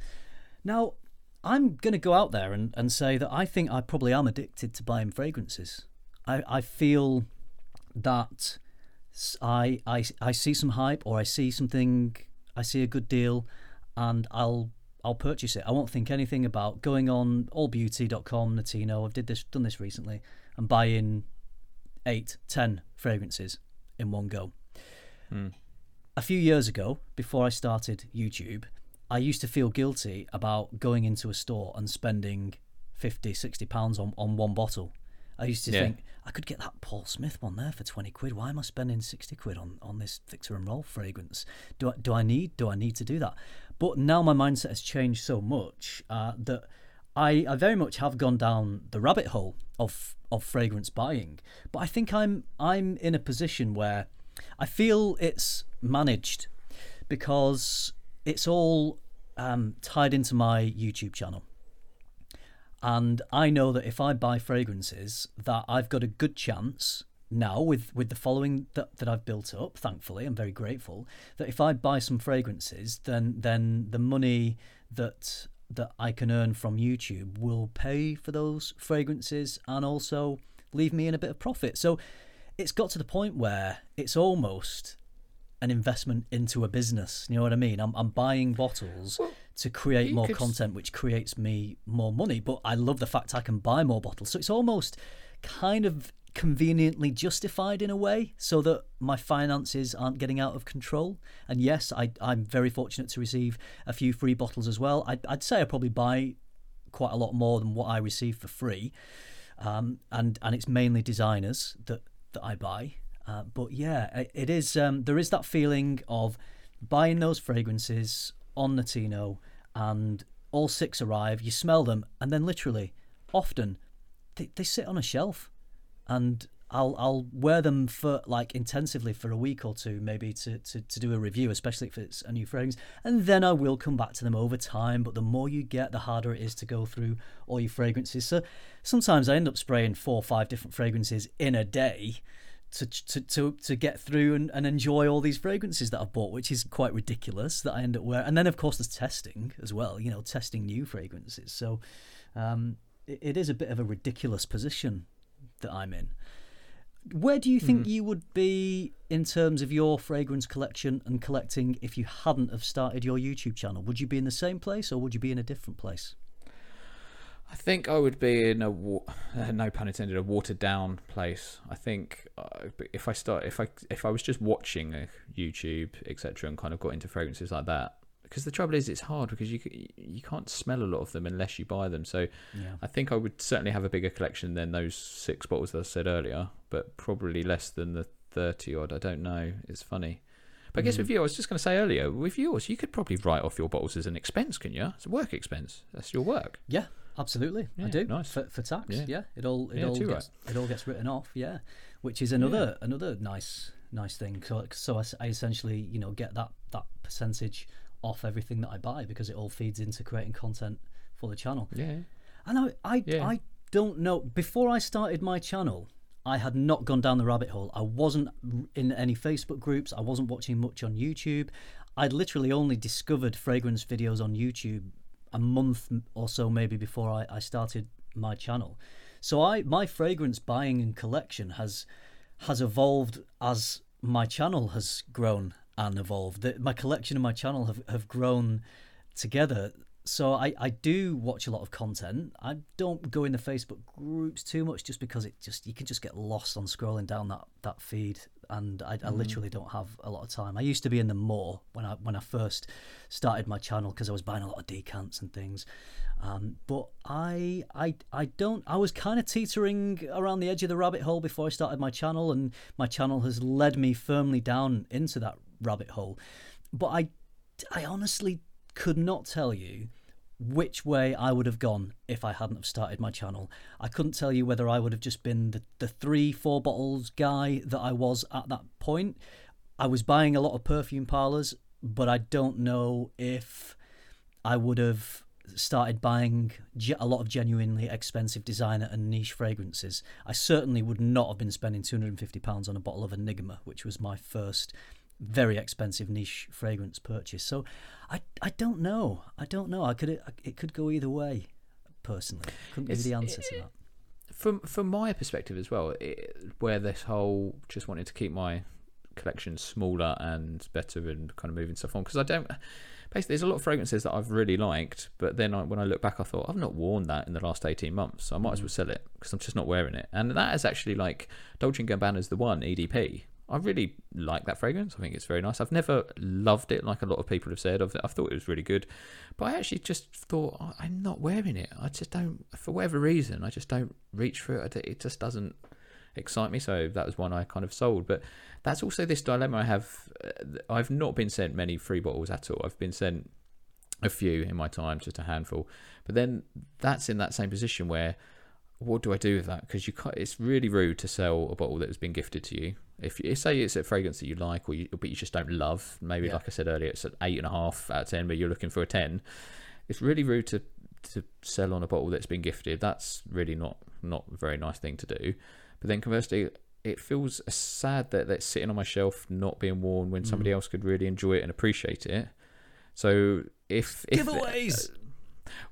Now, I'm going to go out there and, and say that I think I probably am addicted to buying fragrances. I, I feel that I, I, I see some hype or I see something, I see a good deal, and I'll I'll purchase it. I won't think anything about going on allbeauty.com, Notino. I've did this done this recently and buying eight, ten fragrances in one go. Hmm. A few years ago, before I started YouTube, I used to feel guilty about going into a store and spending 50, 60 pounds on, on one bottle. I used to Yeah. think I could get that Paul Smith one there for 20 quid. Why am I spending 60 quid on, on this Viktor and Rolf fragrance? Do I, do I need do I need to do that? But now my mindset has changed so much uh, that I, I very much have gone down the rabbit hole of of fragrance buying. But I think I'm I'm in a position where I feel it's managed because it's all um, tied into my YouTube channel. And I know that if I buy fragrances, that I've got a good chance now with, with the following that, that I've built up, thankfully, I'm very grateful, that if I buy some fragrances, then then the money that that I can earn from YouTube will pay for those fragrances and also leave me in a bit of profit. So it's got to the point where it's almost an investment into a business. You know what I mean? I'm, I'm buying bottles Well, to create more could content, which creates me more money. But I love the fact I can buy more bottles. So it's almost kind of conveniently justified in a way so that my finances aren't getting out of control. And yes, I, I'm very fortunate to receive a few free bottles as well. I'd, I'd say I probably buy quite a lot more than what I receive for free. Um, and, and it's mainly designers that, that I buy. Uh, but yeah, it, is. Um, there is that feeling of buying those fragrances on Notino, and all six arrive. You smell them, and then literally, often, they, they sit on a shelf, and I'll I'll wear them for like intensively for a week or two, maybe to, to, to do a review, especially if it's a new fragrance, and then I will come back to them over time. But the more you get, the harder it is to go through all your fragrances. So sometimes I end up spraying four or five different fragrances in a day to to to, to get through and, and enjoy all these fragrances that I've bought, which is quite ridiculous that I end up wearing. And then of course there's testing as well, you know, testing new fragrances. So Um, it, it is a bit of a ridiculous position that I'm in. Where do you think you would be in terms of your fragrance collection and collecting if you hadn't have started your YouTube channel? Would you be in the same place or would you be in a different place? I think I would be in a uh, no pun intended a watered down place. I think uh, if I start if I if I was just watching uh, YouTube etc and kind of got into fragrances like that because the trouble is it's hard because you you can't smell a lot of them unless you buy them. So Yeah. I think I would certainly have a bigger collection than those six bottles that I said earlier, but probably less than the thirty odd. I don't know. It's funny. But I guess with you, I was just going to say earlier, with yours, you could probably write off your bottles as an expense, can you? It's a work expense. That's your work. Yeah, absolutely. I do. nice. For, for tax, yeah. Yeah. It all it Yeah, all gets it all gets written off. Yeah, which is another another nice nice thing. So so I, I essentially you know get that that percentage off everything that I buy because it all feeds into creating content for the channel. Yeah. And I I, Yeah. I don't know. Before I started my channel, I had not gone down the rabbit hole. I wasn't in any Facebook groups. I wasn't watching much on YouTube. I'd literally only discovered fragrance videos on YouTube a month or so maybe before I, I started my channel. So I my fragrance buying and collection has has evolved as my channel has grown and evolved. The, my collection and my channel have, have grown together. So I, I do watch a lot of content. I don't go in the Facebook groups too much just because it just you can just get lost on scrolling down that, that feed and I, I literally don't have a lot of time. I used to be in them more when I when I first started my channel because I was buying a lot of decants and things. Um, but I I I don't I was kind of teetering around the edge of the rabbit hole before I started my channel and my channel has led me firmly down into that rabbit hole. But I I honestly could not tell you which way I would have gone if I hadn't have started my channel. I couldn't tell you whether I would have just been the, the three, four bottles guy that I was at that point. I was buying a lot of perfume parlors, but I don't know if I would have started buying a lot of genuinely expensive designer and niche fragrances. I certainly would not have been spending £250 on a bottle of Enigma, which was my first very expensive niche fragrance purchase. So I, I don't know. I don't know. I could it could go either way. Personally, couldn't give you the answer to that. from from my perspective as well, it, where this whole just wanting to keep my collection smaller and better and kind of moving stuff on because I don't. Basically, there's a lot of fragrances that I've really liked, but then I, when I look back, I thought I've not worn that in the last 18 months, so I might as mm. well sell it because I'm just not wearing it. And that is actually like Dolce & Gabbana's the one EDP. I really like that fragrance. I think it's very nice. I've never loved it like a lot of people have said. I've, I've thought it was really good, but I actually just thought "Oh, I'm not wearing it. I just don't, for whatever reason, I just don't reach for it. It just doesn't excite me. So that was one I kind of sold. But that's also this dilemma I have. uh, I've not been sent many free bottles at all. I've been sent a few in my time, just a handful. But then that's in that same position where what do I do with that? Because you can't, it's really rude to sell a bottle that has been gifted to you. If you say it's a fragrance that you like, or you, but you just don't love, maybe Yeah. like I said earlier, it's an eight and a half out of ten, but you're looking for a ten. It's really rude to to sell on a bottle that's been gifted. That's really not not a very nice thing to do. But then conversely, it feels sad that that's sitting on my shelf, not being worn, when somebody Mm. else could really enjoy it and appreciate it. So if, if Giveaways.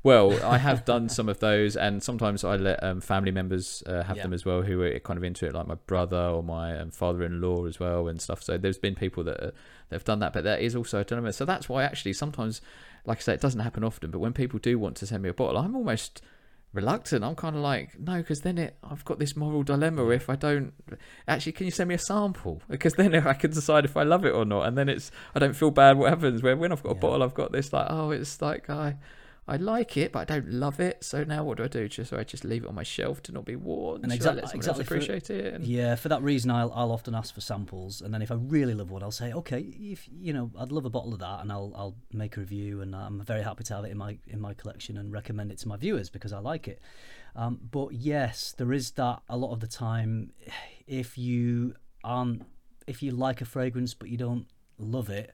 Well, I have done some of those, and sometimes I let um, family members uh, have Yeah. them as well, who are kind of into it, like my brother or my um, father-in-law as well, and stuff. So there's been people that, uh, that have done that, but that is also a dilemma. So that's why actually sometimes, like I say, it doesn't happen often. But when people do want to send me a bottle, I'm almost reluctant. I'm kind of like, no, because then it, I've got this moral dilemma. If I don't, actually, can you send me a sample? Because then I can decide if I love it or not, and then it's I don't feel bad. What happens where when I've got a bottle, I've got this like, oh, it's like I. I like it, but I don't love it. So now what do I do? Just so I just leave it on my shelf to not be worn. And Should exact- I let exactly else for- appreciate it. And... Yeah, for that reason, I'll I'll often ask for samples, and then if I really love one, I'll say, okay, if you know, I'd love a bottle of that, and I'll I'll make a review, and I'm very happy to have it in my in my collection and recommend it to my viewers because I like it. Um, but yes, there is that a lot of the time. If you aren't, if you like a fragrance but you don't love it,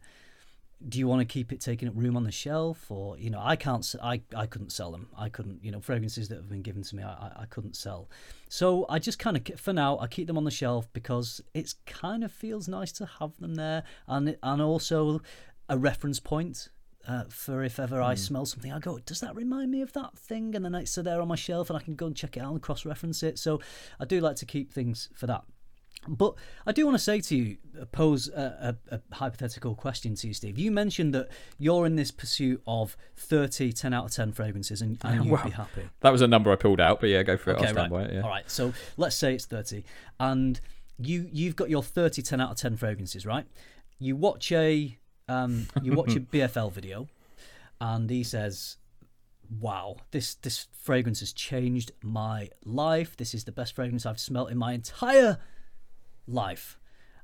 do you want to keep it taking up room on the shelf or you know i can't i, I couldn't sell them i couldn't you know fragrances that have been given to me i i, couldn't sell so i just kind of for now i keep them on the shelf because it's kind of feels nice to have them there and and also a reference point uh, for if ever I smell something, I go, does that remind me of that thing? And then it's there on my shelf, and I can go and check it out and cross-reference it. So I do like to keep things for that. But I do want to say to you, uh, pose a, a, a hypothetical question to you, Steve. You mentioned that you're in this pursuit of 30 10 out of 10 fragrances and, and you'd Wow. be happy. That was a number I pulled out, but yeah, go for it. I'll stand right. by it. Yeah. All right. So let's say it's 30. And you, you've got your 30 10 out of 10 fragrances, right? You watch a um, you watch a BFL video and he says, Wow, this this fragrance has changed my life. This is the best fragrance I've smelt in my entire life.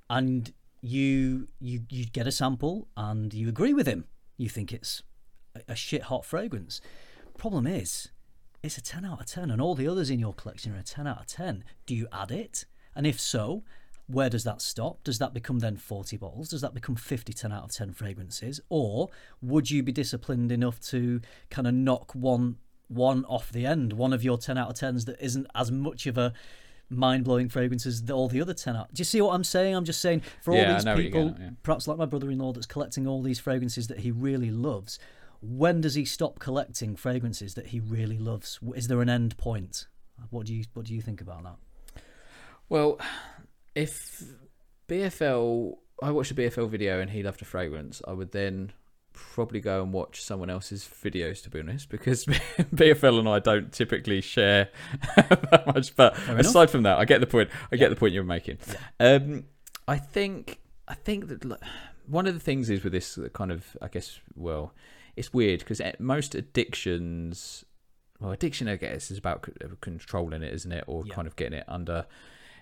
And you you you get a sample and you agree with him. You think it's a, a shit hot fragrance. Problem is, it's a 10 out of 10 and all the others in your collection are a 10 out of 10 do you add it and if so where does that stop does that become then 40 bottles does that become 50 10 out of 10 fragrances or would you be disciplined enough to kind of knock one one off the end one of your 10 out of 10s that isn't as much of a mind-blowing fragrances as the, all the other 10 out do you see what i'm saying? I'm just saying for all Yeah, these know what you're people at, yeah. perhaps like my brother-in-law that's collecting all these fragrances that he really loves when does he stop collecting fragrances that he really loves? Is there an end point? What do you what do you think about that? Well, if BFL, I watched a BFL video and he loved a fragrance, I would then probably go and watch someone else's videos to be honest, because BFL and I don't typically share that much. But aside from that, I get the point. I get the point you're making. Um, I think I think that like, one of the things is with this kind of I guess well, it's weird because most addictions well, addiction, I guess, is about controlling it, isn't it, or Yeah. kind of getting it under.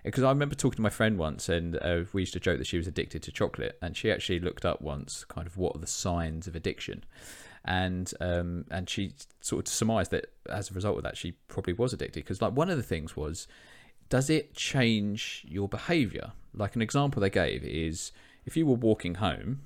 Because I remember talking to my friend once, and uh, we used to joke that she was addicted to chocolate, and she actually looked up once, kind of what are the signs of addiction, and um, and she sort of surmised that as a result of that, she probably was addicted. Because like one of the things was, does it change your behaviour? Like an example they gave is if you were walking home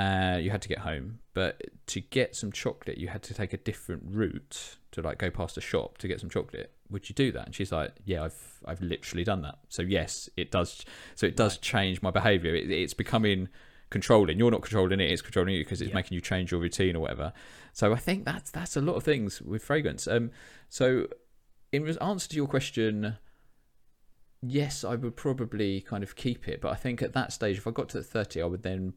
uh, you had to get home, but to get some chocolate, you had to take a different route to like go past a shop to get some chocolate. Would you do that? And she's like, "Yeah, I've I've literally done that." So yes, it does. So it does change my behaviour. It, it's becoming controlling. You're not controlling it; it's controlling you because it's Yeah. making you change your routine or whatever. So I think that's that's a lot of things with fragrance. Um, so in answer to your question, yes, I would probably kind of keep it, but I think at that stage, if I got to the thirty, I would then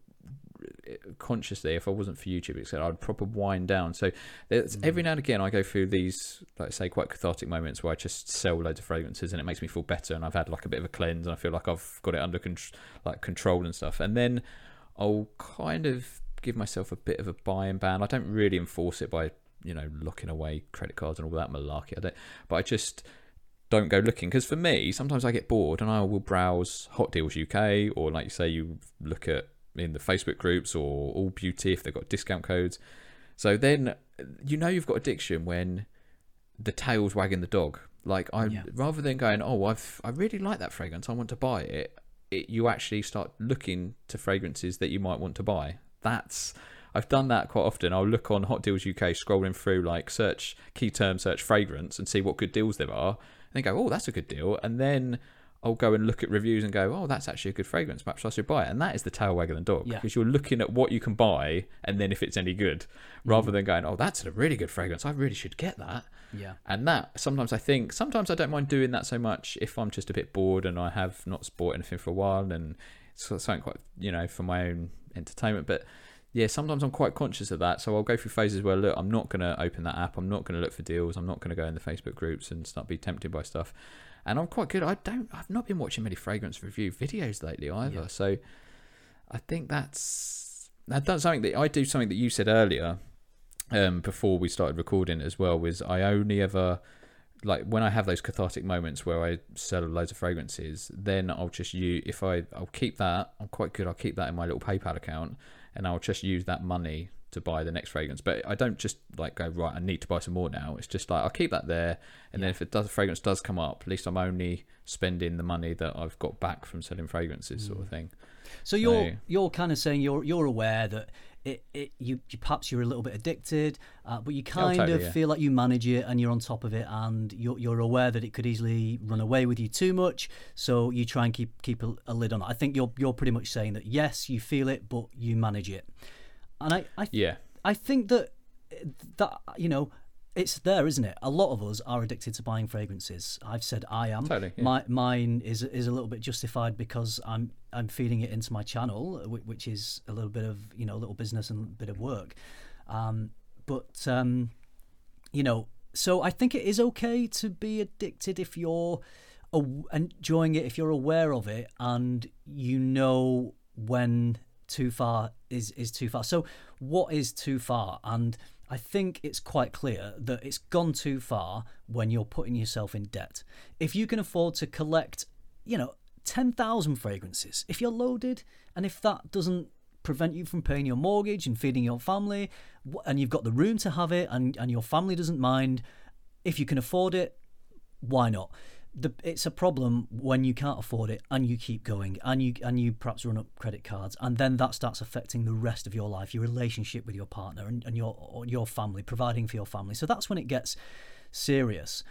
consciously, if I wasn't for YouTube, etc., I'd proper wind down. So there's, mm. every now and again, I go through these, like I say, quite cathartic moments where I just sell loads of fragrances and it makes me feel better, and I've had like a bit of a cleanse, and I feel like I've got it under con- like control and stuff. And then I'll kind of give myself a bit of a buy and ban. I don't really enforce it by you know locking away credit cards and all that malarkey. I don't, but I just don't go looking because for me sometimes I get bored and I will browse Hot Deals UK or like you say you look at in the Facebook groups or All Beauty if they've got discount codes. So then you know you've got addiction when the tail's wagging the dog. Like I Yeah. rather than going, oh, I've I really like that fragrance, I want to buy it. it. You actually start looking to fragrances that you might want to buy. That's I've done that quite often. I'll look on Hot Deals UK, scrolling through like search key term search fragrance and see what good deals there are, and then go, oh, that's a good deal, and then I'll go and look at reviews and go, oh, that's actually a good fragrance. Perhaps I should buy it. And that is the tail wagging the dog Yeah. because you're looking at what you can buy and then if it's any good, mm. rather than going, oh, that's a really good fragrance. I really should get that. yeah And that sometimes I think sometimes I don't mind doing that so much if I'm just a bit bored and I have not bought anything for a while and it's something quite you know for my own entertainment. But yeah, sometimes I'm quite conscious of that. So I'll go through phases where look, I'm not going to open that app. I'm not going to look for deals. I'm not going to go in the Facebook groups and start be tempted by stuff. And I'm quite good. I don't. I've not been watching many fragrance review videos lately either. Yeah. So I think that's that's something that I do. Something that you said earlier um, before we started recording as well was I only ever like when I have those cathartic moments where I sell loads of fragrances, then I'll just use if I I'll keep that. I'm quite good. I'll keep that in my little PayPal account, and I'll just use that money to buy the next fragrance. But I don't just like go right. I need to buy some more now. It's just like I'll keep that there, and then if it does fragrance does come up, at least I'm only spending the money that I've got back from selling fragrances, sort of thing. So you're you're kind of saying you're you're aware that it, it you, you perhaps you're a little bit addicted, uh, but you kind totally, of yeah. feel like you manage it and you're on top of it, and you're you're aware that it could easily run away with you too much. So you try and keep keep a, a lid on it. I think you're you're pretty much saying that yes, you feel it, but you manage it. And I I, Yeah, I think that that you know it's there, isn't it? A lot of us are addicted to buying fragrances. I've said I am. Totally, yeah. My mine is is a little bit justified because I'm I'm feeding it into my channel, which is a little bit of you know a little business and a bit of work. Um, but um, you know, so I think it is okay to be addicted if you're enjoying it, if you're aware of it, and you know when too far is is too far. So, what is too far? And I think it's quite clear that it's gone too far when you're putting yourself in debt. If you can afford to collect, you know, 10,000 fragrances, if you're loaded and if that doesn't prevent you from paying your mortgage and feeding your family, and you've got the room to have it and, and your family doesn't mind, if you can afford it, why not? The, it's a problem when you can't afford it and you keep going and you and you perhaps run up credit cards and then that starts affecting the rest of your life, your relationship with your partner and, and your your family, providing for your family. So that's when it gets serious.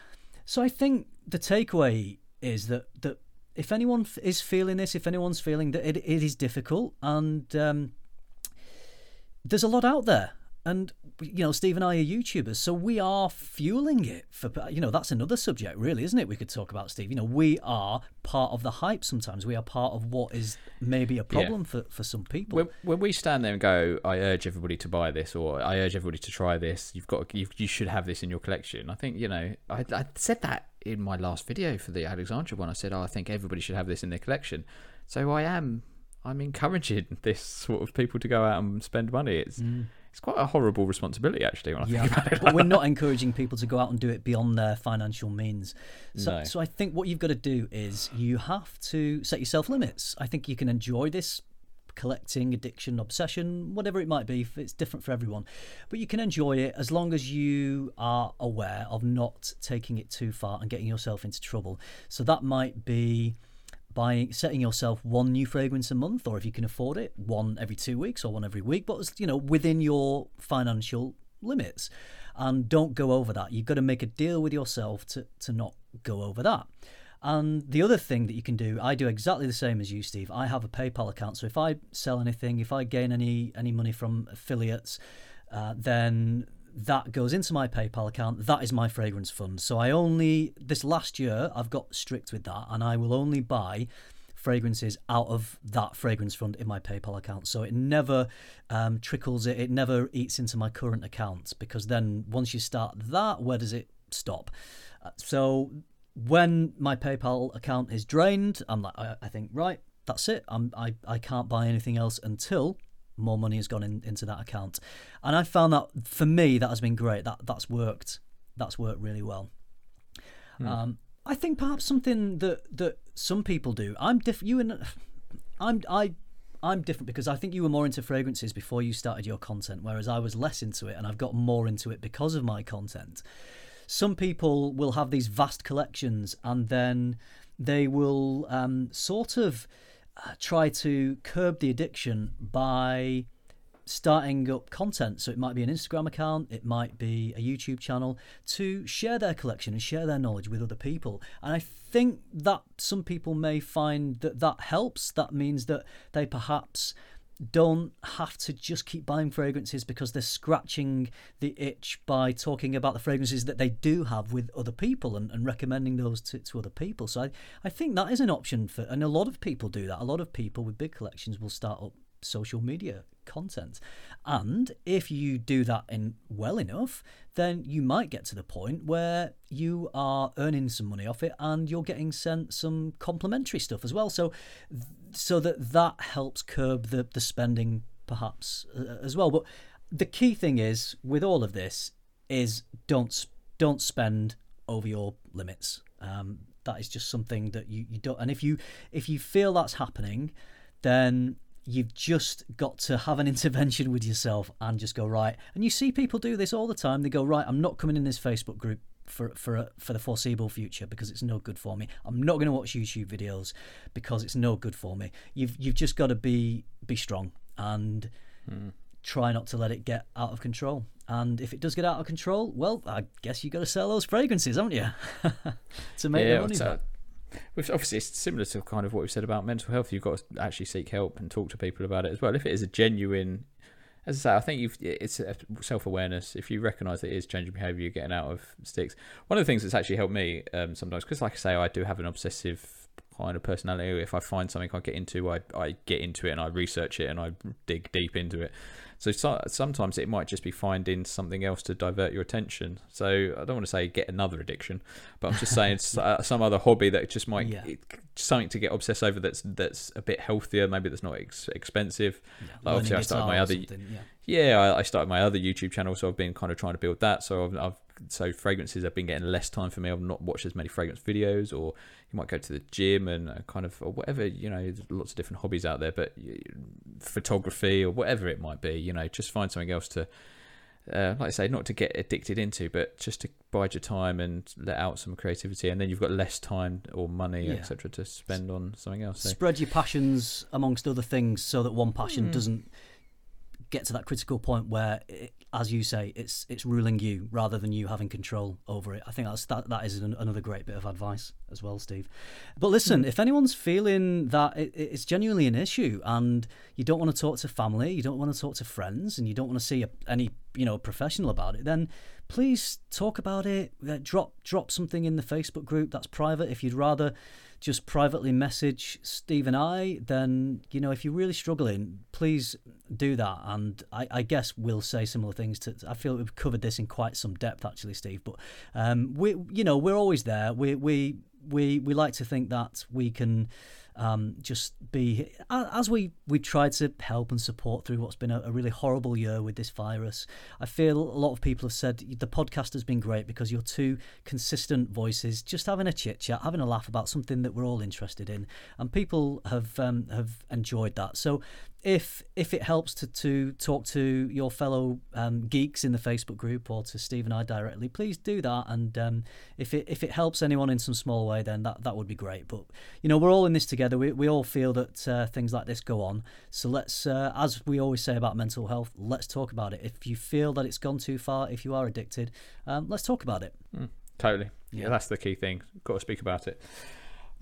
So I think the takeaway is that that if anyone is feeling this, if anyone's feeling that it, it is difficult and um, there's a lot out there and you know steve and i are youtubers so we are fueling it for you know that's another subject really isn't it we could talk about steve you know we are part of the hype sometimes we are part of what is maybe a problem for, for some people When, when we stand there and go, I urge everybody to buy this, or I urge everybody to try this. You've got, you, you should have this in your collection. I think you know, I, I said that in my last video for the Alexandria one. I said, oh, I think everybody should have this in their collection. So I am, I'm encouraging this sort of people to go out and spend money. It's, mm. It's quite a horrible responsibility actually when I think about it. but we're not encouraging people to go out and do it beyond their financial means. So, No. so I think what you've got to do is you have to set yourself limits. I think you can enjoy this collecting, addiction, obsession, whatever it might be. It's different for everyone, but you can enjoy it as long as you are aware of not taking it too far and getting yourself into trouble. So that might be buying setting yourself one new fragrance a month or if you can afford it one every two weeks or one every week but you know within your financial limits. And don't go over that. You've got to make a deal with yourself to, to not go over that. And the other thing that you can do i do exactly the same as you steve. I have a paypal account. So if i sell anything if i gain any any money from affiliates uh, then that goes into my PayPal account. That is my fragrance fund. So I only this last year I've got strict with that, and I will only buy fragrances out of that fragrance fund in my PayPal account. So it never um, trickles it. It never eats into my current account because then once you start that, where does it stop? Uh, so when my PayPal account is drained, I'm like, I, I think right, that's it. I'm I I can't buy anything else until more money has gone in, into that account. And I found that for me that has been great. That that's worked. That's worked really well. Um, I think perhaps something that that some people do. I'm different. You and I'm I. I'm different because I think you were more into fragrances before you started your content, whereas I was less into it, and I've got more into it because of my content. Some people will have these vast collections, and then they will um, sort of uh, try to curb the addiction by starting up content. So it might be an Instagram account, it might be a YouTube channel to share their collection and share their knowledge with other people. And I think that some people may find that that helps. That means that they perhaps don't have to just keep buying fragrances because they're scratching the itch by talking about the fragrances that they do have with other people and, and recommending those to, to other people. So I, I think that is an option for, and a lot of people do that. A lot of people with big collections will start up social media content. And if you do that in well enough, then you might get to the point where you are earning some money off it and you're getting sent some complimentary stuff as well. So so that that helps curb the the spending perhaps uh, as well. But the key thing is with all of this is don't don't spend over your limits. Um, that is just something that you, you don't. And if you if you feel that's happening, then you've just got to have an intervention with yourself and just go right. And you see people do this all the time. They go right. I'm not coming in this Facebook group for for for the foreseeable future because it's no good for me. I'm not going to watch YouTube videos because it's no good for me. You've you've just got to be be strong and hmm. try not to let it get out of control. And if it does get out of control, well, I guess you've got to sell those fragrances, haven't you? to make the money. back. Which obviously it's similar to kind of what we've said about mental health. You've got to actually seek help and talk to people about it as well. If it is a genuine as I say, I think you've it's self awareness. If you recognise it is changing behaviour, you're getting out of sticks. One of the things that's actually helped me um, sometimes, because like I say, I do have an obsessive kind of personality. If I find something I get into, I I get into it and I research it and I dig deep into it. So, so sometimes it might just be finding something else to divert your attention. So I don't want to say get another addiction, but I'm just saying uh, some other hobby that just might Yeah. it, something to get obsessed over. That's that's a bit healthier. Maybe that's not ex- expensive. Yeah, Like, obviously, I started my other yeah. yeah, I, I started my other YouTube channel, so I've been kind of trying to build that. So I've, I've so fragrances have been getting less time for me. I've not watched as many fragrance videos, or you might go to the gym and uh, kind of or whatever. You know, there's lots of different hobbies out there, but photography or whatever it might be. You know, just find something else to. Uh, like I say, not to get addicted into, but just to bide your time and let out some creativity, and then you've got less time or money, Yeah. etc., to spend on something else. So. Spread your passions amongst other things so that one passion Hmm. doesn't get to that critical point where, it, as you say, it's it's ruling you rather than you having control over it. I think that's that that is an, another great bit of advice as well, Steve. But listen, if anyone's feeling that it, it's genuinely an issue and you don't want to talk to family, you don't want to talk to friends, and you don't want to see a, any you know professional about it, then please talk about it. Uh, drop drop something in the Facebook group that's private. If you'd rather just privately message Steve and I, then you know if you're really struggling, please do that. And I, I guess we'll say similar things. To I feel we've covered this in quite some depth actually, Steve. But um, we you know we're always there. We we we we like to think that we can um, just be as we we tried to help and support through what's been a, a really horrible year with this virus. I feel a lot of people have said the podcast has been great because you're two consistent voices, just having a chit chat, having a laugh about something that we're all interested in, and people have um, have enjoyed that. So if if it helps to, to talk to your fellow um, geeks in the Facebook group or to Steve and I directly, please do that. And um, if it if it helps anyone in some small way, then that, that would be great. But you know, we're all in this together. We we all feel that uh, things like this go on. So let's, uh, as we always say about mental health, let's talk about it. If you feel that it's gone too far, if you are addicted, um, let's talk about it. Totally. Yeah. Yeah. that's the key thing. Got to speak about it.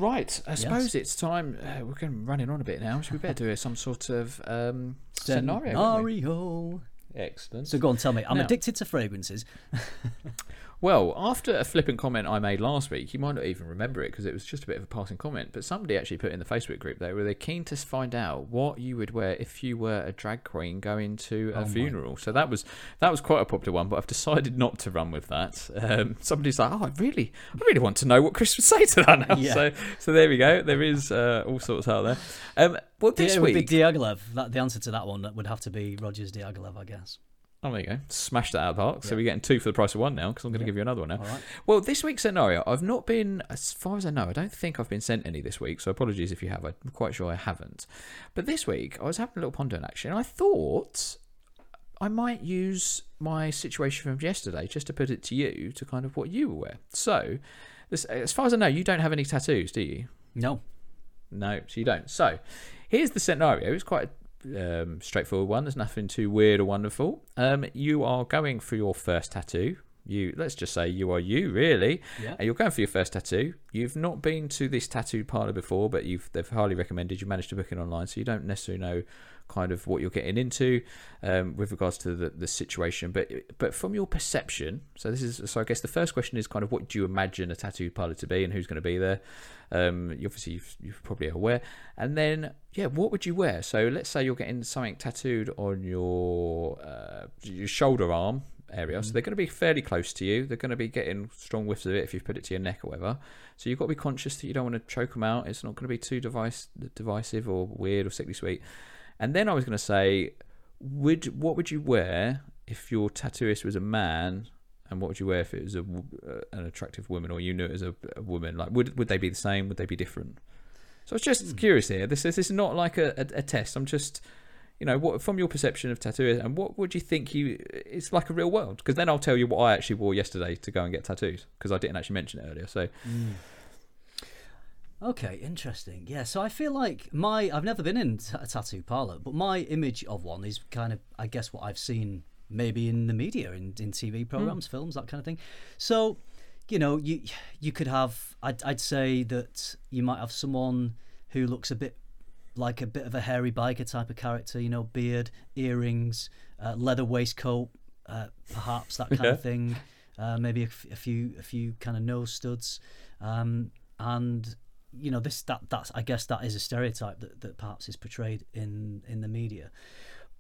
Right. I suppose it's time. Uh, we're going running on a bit now. Should we better do some sort of um, scenario? Scenario. Excellent. So go on, tell me. I'm Now- addicted to fragrances. Well, after a flippant comment I made last week, you might not even remember it because it was just a bit of a passing comment, but somebody actually put in the Facebook group there where they're keen to find out what you would wear if you were a drag queen going to a Oh funeral. So that was that was quite a popular one, but I've decided not to run with that. Um, somebody's like, "Oh, I really, I really want to know what Chris would say to that now." Yeah. So, so there we go. There is uh, all sorts out there. Um, well, this it would be Diaghilev. That, the answer to that one would have to be Roja's Diaghilev, I guess. Oh, there you go, smashed that out of the park. So Yeah. we're getting two for the price of one now because I'm going to Yeah. give you another one now. Right. Well, this week's scenario, I've not been, as far as I know, I don't think I've been sent any this week, so apologies if you have. I'm quite sure I haven't. But this week, I was having a little ponder actually, and I thought I might use my situation from yesterday just to put it to you to kind of what you were. So, this, as far as I know, you don't have any tattoos, do you? No. No, so you don't. So, here's the scenario. It's quite a um, straightforward one. There's nothing too weird or wonderful. Um, you are going for your first tattoo. You let's just say you are you really, Yeah. and you're going for your first tattoo. You've not been to this tattoo parlor before, but you've they've highly recommended. You managed to book it online, so you don't necessarily know kind of what you're getting into um, with regards to the, the situation. But but from your perception, so this is so I guess the first question is kind of what do you imagine a tattoo parlor to be, and who's going to be there. Um, you obviously you've, you're probably aware, and then yeah, what would you wear? So let's say you're getting something tattooed on your uh, your shoulder arm area, so they're going to be fairly close to you. They're going to be getting strong whiffs of it if you've put it to your neck or whatever. So you've got to be conscious that you don't want to choke them out. It's not going to be too device divisive or weird or sickly sweet. And then I was going to say, would what would you wear if your tattooist was a man? And what would you wear if it was a, uh, an attractive woman, or you knew it as a, a woman? Like, would would they be the same? Would they be different? So I was just curious here. This is this is not like a, a, a test. I'm just, you know, what from your perception of tattoo, and what would you think you? It's like a real world. Because then I'll tell you what I actually wore yesterday to go and get tattoos. Because I didn't actually mention it earlier. So Okay, interesting. Yeah, so I feel like my I've never been in t- a tattoo parlor, but my image of one is kind of I guess what I've seen maybe in the media, in, in TV programs, films, that kind of thing. So, you know, you you could have I'd I'd say that you might have someone who looks a bit like a bit of a hairy biker type of character, you know, beard, earrings, uh, leather waistcoat, uh, perhaps that kind Yeah. of thing. Uh, maybe a, f- a few a few kind of nose studs, um, and you know this that that's I guess that is a stereotype that, that perhaps is portrayed in in the media.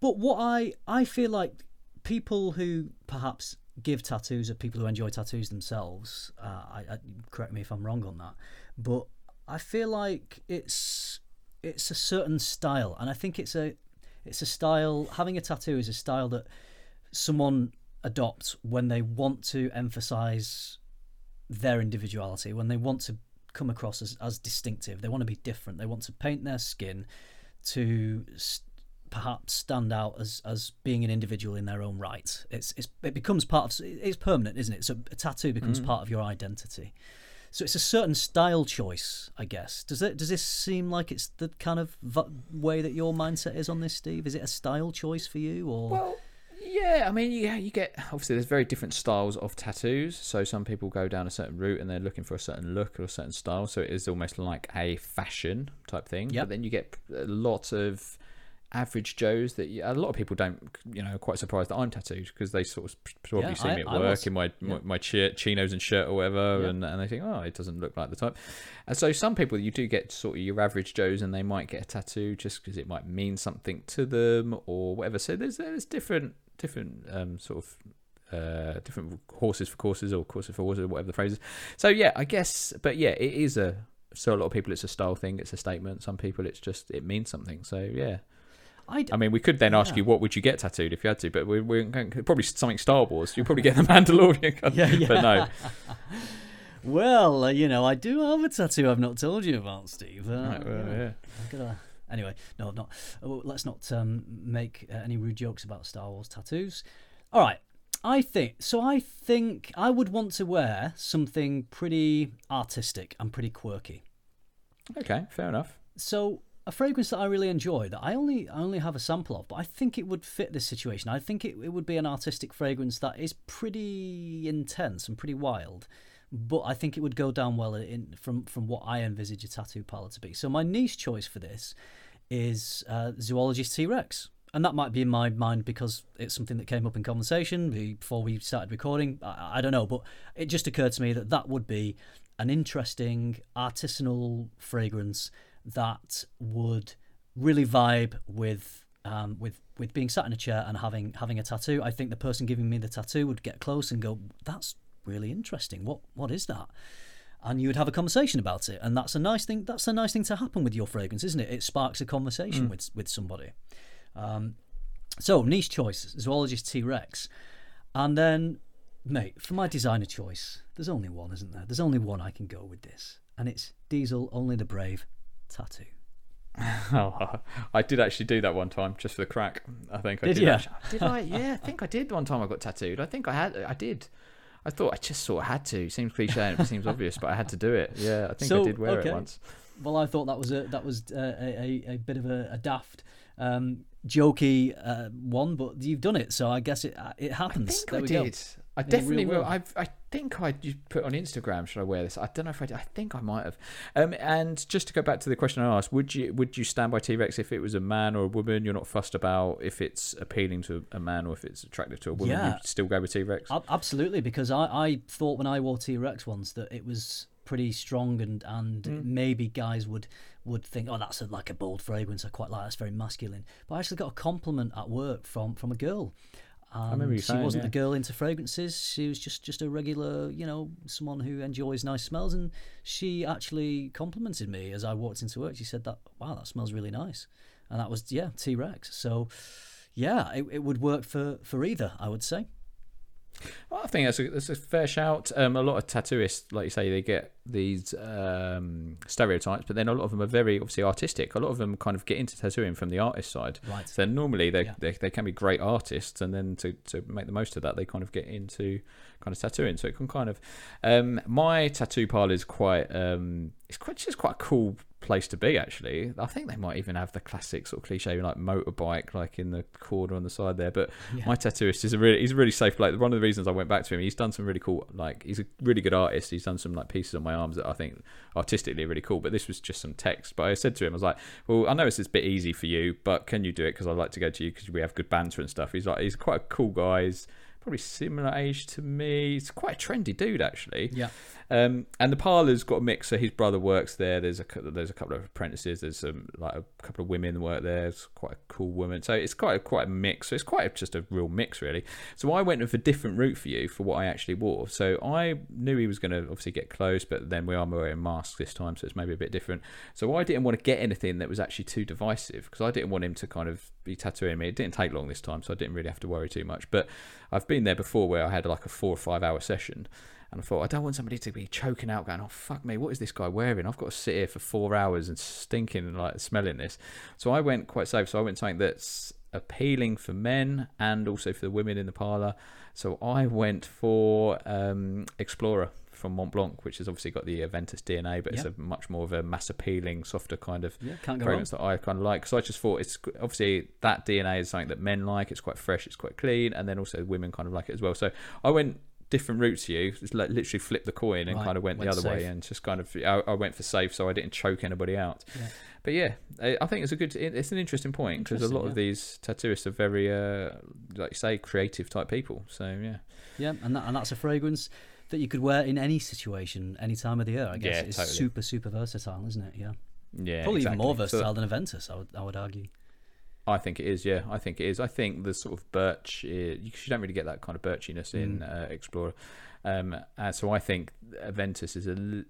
But what I I feel like people who perhaps give tattoos are people who enjoy tattoos themselves. Uh, I, I correct me if I'm wrong on that, but I feel like it's it's a certain style, and I think it's a it's a style. Having a tattoo is a style that someone adopts when they want to emphasize their individuality, when they want to come across as, as distinctive. They want to be different. They want to paint their skin to s perhaps stand out as, as being an individual in their own right. It's, it's it becomes part of it's permanent, isn't it? So a tattoo becomes mm. part of your identity. So it's a certain style choice, I guess. Does it? Does this seem like it's the kind of v- way that your mindset is on this, Steve? Is it a style choice for you, or Well, yeah, I mean, yeah, you get obviously there's very different styles of tattoos. So some people go down a certain route and they're looking for a certain look or a certain style. So it is almost like a fashion type thing. Yep. But then you get a lot of average Joes that you, a lot of people don't, you know, quite surprised that I'm tattooed because they sort of probably Yeah, see I- me at I work was. in my my, my chi- chinos and shirt or whatever, Yeah. and, and they think, oh, it doesn't look like the type. And so some people you do get sort of your average Joes, and they might get a tattoo just because it might mean something to them or whatever. So there's there's different different um, sort of uh, different horses for courses or courses for horses, or whatever the phrase is. So yeah, I guess, but yeah, it is a. So a lot of people, it's a style thing, it's a statement. Some people, it's just it means something. So yeah, I, d- I mean, we could then ask you what would you get tattooed if you had to, but we, we're going probably something Star Wars. You'd probably get the Mandalorian. Yeah, yeah. But no, well, uh, you know, I do have a tattoo I've not told you about, Steve. Uh, Right, well, yeah. A- Anyway, no, not. Oh, let's not um, make uh, any rude jokes about Star Wars tattoos. All right. I think so. I think I would want to wear something pretty artistic and pretty quirky. Okay, fair enough. So a fragrance that I really enjoy that I only I only have a sample of, but I think it would fit this situation. I think it, it would be an artistic fragrance that is pretty intense and pretty wild, but I think it would go down well in from from what I envisage a tattoo parlor to be. So my niche choice for this is uh, zoologist T Rex. And that might be in my mind because it's something that came up in conversation before we started recording. I, I don't know, but it just occurred to me that that would be an interesting artisanal fragrance that would really vibe with um, with with being sat in a chair and having having a tattoo. I think the person giving me the tattoo would get close and go, "That's really interesting. What what is that?" And you would have a conversation about it, and that's a nice thing. That's a nice thing to happen with your fragrance, isn't it? It sparks a conversation with with somebody. Um, so niche choice, zoologist T Rex, and then mate for my designer choice. There's only one, isn't there? There's only one I can go with this, and it's Diesel Only the Brave tattoo. Oh, I did actually do that one time just for the crack. I think I Did did. ya? actually- Did I? Yeah, I think I did one time. I got tattooed. I think I had. I did. I thought I just sort of had to. Seems cliche and it seems obvious, but I had to do it. Yeah, I think So, I did wear okay. it once. Well, I thought that was a that was uh, a, a, a bit of a, a daft, um, jokey uh, one, but you've done it, so I guess it uh, it I happens. think there I we did. go. I In definitely will. I've, I think I just put on Instagram. Should I wear this? I don't know if I. Did. I think I might have. Um, and just to go back to the question I asked, would you would you stand by T Rex if it was a man or a woman? You're not fussed about if it's appealing to a man or if it's attractive to a woman. Yeah. You still go with T Rex. Absolutely, because I, I thought when I wore T Rex once that it was pretty strong and and Mm. maybe guys would would think oh that's a, like a bold fragrance I quite like that's very masculine but I actually got a compliment at work from from a girl and remember she saying, wasn't yeah. the girl into fragrances. She was just just a regular you know someone who enjoys nice smells. And she actually complimented me as I walked into work. She said that wow that smells really nice. And that was yeah T Rex so yeah it, it would work for for either I would say Well, I think that's a, that's a fair shout. Um, a lot of tattooists, like you say, they get these um, stereotypes, but then a lot of them are very obviously artistic. A lot of them kind of get into tattooing from the artist side. Right. So normally they, Yeah. they they can be great artists, and then to, to make the most of that, they kind of get into kind of tattooing. So it can kind of um, my tattoo parlor is quite um, it's quite just quite a cool place to be. Actually, I think they might even have the classic sort of cliche like motorbike, like in the corner on the side there. But Yeah. my tattooist is a really he's a really safe bloke. One of the reasons I went back to him, he's done some really cool like he's a really good artist. He's done some like pieces on my arms that I think artistically are really cool. But this was just some text. But I said to him, I was like, well, I know it's a bit easy for you, but can you do it? Because I'd like to go to you because we have good banter and stuff. He's like he's quite a cool guy. He's probably similar age to me. He's quite a trendy dude actually. Yeah. Um, and the parlour's got a mix. So his brother works there. There's a there's a couple of apprentices. There's some like a couple of women work there. It's quite a cool woman. So it's quite a, quite a mix. So it's quite a, just a real mix really. So I went with a different route for you for what I actually wore. So I knew he was going to obviously get close, but then we are wearing masks this time, so it's maybe a bit different. So I didn't want to get anything that was actually too divisive because I didn't want him to kind of be tattooing me. It didn't take long this time, so I didn't really have to worry too much. But I've been there before where I had like a four or five hour session. And I thought, I don't want somebody to be choking out, going, "Oh fuck me, what is this guy wearing? I've got to sit here for four hours and stinking and like smelling this." So I went quite safe. So I went something that's appealing for men and also for the women in the parlor. So I went for um, Explorer from Mont Blanc, which has obviously got the Aventus DNA, but it's a much more of a mass appealing, softer kind of Yeah, can't go wrong. fragrance that I kind of like. So I just thought it's obviously that DNA is something that men like. It's quite fresh, it's quite clean, and then also women kind of like it as well. So I went different route to you, just like literally flipped the coin and Right, kind of went, went the other way, and just kind of I, I went for safe, so I didn't choke anybody out. Yeah. But yeah, I think it's a good, it's an interesting point because a lot Interesting, of these tattooists are very, uh, like you say, creative type people. So yeah, Yeah, and that, and that's a fragrance that you could wear in any situation, any time of the year. I guess Yeah, it's totally. super, super versatile, isn't it? Yeah, yeah, probably even more exactly. So- versatile than Aventus. I would, I would argue. I think it is. Yeah, I think it is. I think the sort of birch, uh, you, you don't really get that kind of birchiness in Mm. uh, Explorer. Um, and so I think Aventus is a l-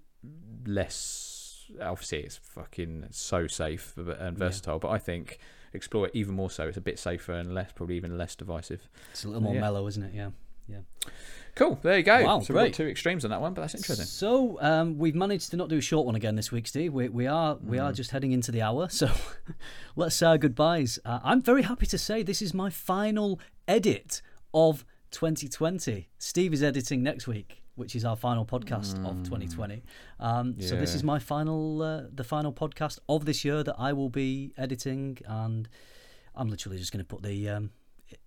less. Obviously, it's fucking so safe and Yeah. versatile, but I think Explorer even more so. It's a bit safer and less, probably even less divisive. It's a little more Yeah. mellow, isn't it? Yeah. Cool. There you go. Wow, so we've got two extremes on that one, but that's interesting. So um, we've managed to not do a short one again this week, Steve. We, we are we Mm. are just heading into the hour, so let's say our goodbyes. Uh, I'm very happy to say this is my final edit of 2020. Steve is editing next week, which is our final podcast of 2020. Um, So this Mm. Is my final uh, the final podcast of this year that I will be editing, and I'm literally just going to put the. Um,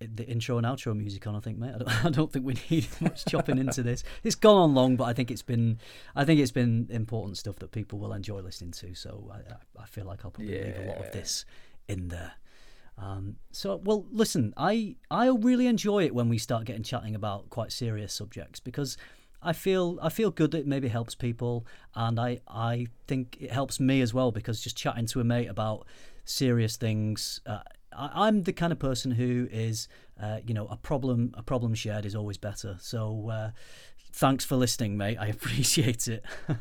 the intro and outro music on, I think, mate. I don't, I don't think we need much chopping into this. It's gone on long, but I think it's been, I think it's been important stuff that people will enjoy listening to. So I, I- feel like I'll probably leave a lot of this in there. Um, so, well, listen, I I really enjoy it when we start getting chatting about quite serious subjects because I feel I feel good that it maybe helps people, and I I think it helps me as well because just chatting to a mate about serious things. Uh, I, I'm the kind of person who is, uh, you know, a problem a problem shared is always better. So. Uh, Thanks for listening, mate. I appreciate it.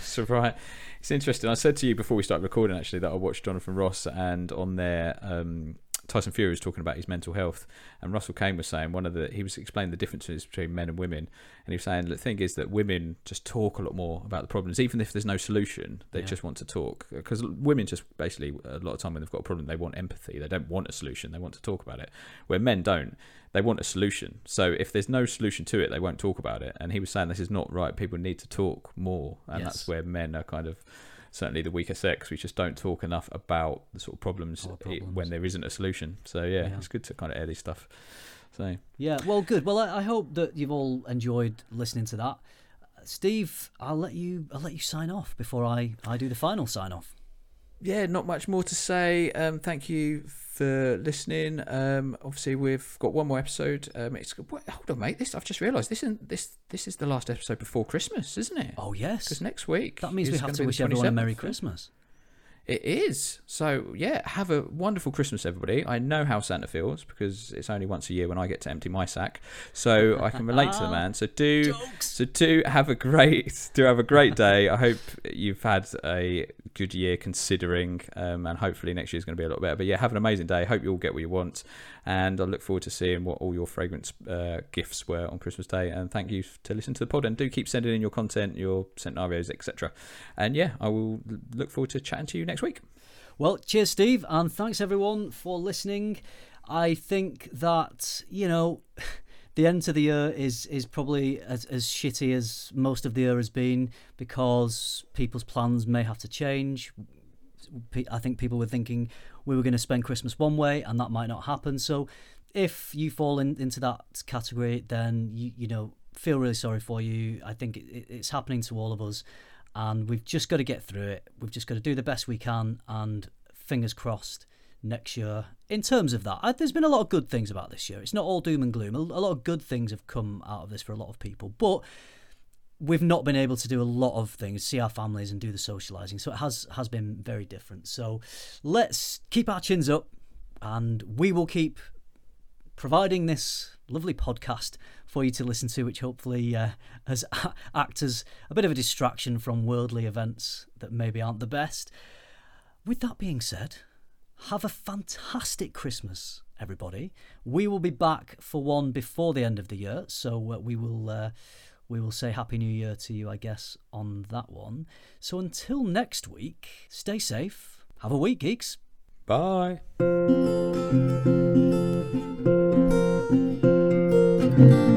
So right, it's interesting. I said to you before we started recording actually that I watched Jonathan Ross, and on there, um, Tyson Fury was talking about his mental health, and Russell Kane was saying one of the he was explaining the differences between men and women, and he was saying the thing is that women just talk a lot more about the problems, even if there's no solution, they Yeah. just want to talk because women just basically a lot of time when they've got a problem, they want empathy, they don't want a solution, they want to talk about it, where men don't. They want a solution. So if there's no solution to it, they won't talk about it. And he was saying this is not right. People need to talk more, and Yes. that's where men are kind of certainly the weaker sex. We just don't talk enough about the sort of problems, problems. when there isn't a solution. So yeah, Yeah. it's good to kind of air this stuff. So Yeah, well, good. Well, I, I hope that you've all enjoyed listening to that. Steve, I'll let you. I'll let you sign off before I, I do the final sign off. yeah, not much more to say. Um, thank you for listening. Um, obviously we've got one more episode. Um, it's what, hold on, mate. This I've just realised this isn't this this is the last episode before Christmas, isn't it? Oh yes, Because next week that means we have to wish everyone a Merry Christmas. It is. So, yeah, have a wonderful Christmas, everybody. I know how Santa feels because it's only once a year when I get to empty my sack. So I can relate to the man. So do Jokes. so do have a great do have a great day. I hope you've had a good year considering um, and hopefully next year's going to be a lot better. But yeah, have an amazing day. Hope you all get what you want. And I look forward to seeing what all your fragrance uh, gifts were on Christmas Day. And thank you to listen to the pod. And do keep sending in your content, your scenarios, etc. And yeah, I will look forward to chatting to you next week. Well, cheers, Steve, and thanks everyone for listening. I think that you know. The end to the year is is probably as, as shitty as most of the year has been because people's plans may have to change. I think people were thinking we were going to spend Christmas one way, and that might not happen. So, if you fall in, into that category, then you you know feel really sorry for you. I think it, it's happening to all of us, and we've just got to get through it. We've just got to do the best we can, and fingers crossed next year. In terms of that, I, there's been a lot of good things about this year. It's not all doom and gloom. A, a lot of good things have come out of this for a lot of people, but we've not been able to do a lot of things, see our families and do the socializing. So it has has been very different. So let's keep our chins up and we will keep providing this lovely podcast for you to listen to, which hopefully uh, has act as a bit of a distraction from worldly events that maybe aren't the best. With that being said, have a fantastic Christmas, everybody. We will be back for one before the end of the year, so uh, we will uh, we will say Happy New Year to you, I guess, on that one. So until next week, stay safe. Have a week, geeks. Bye.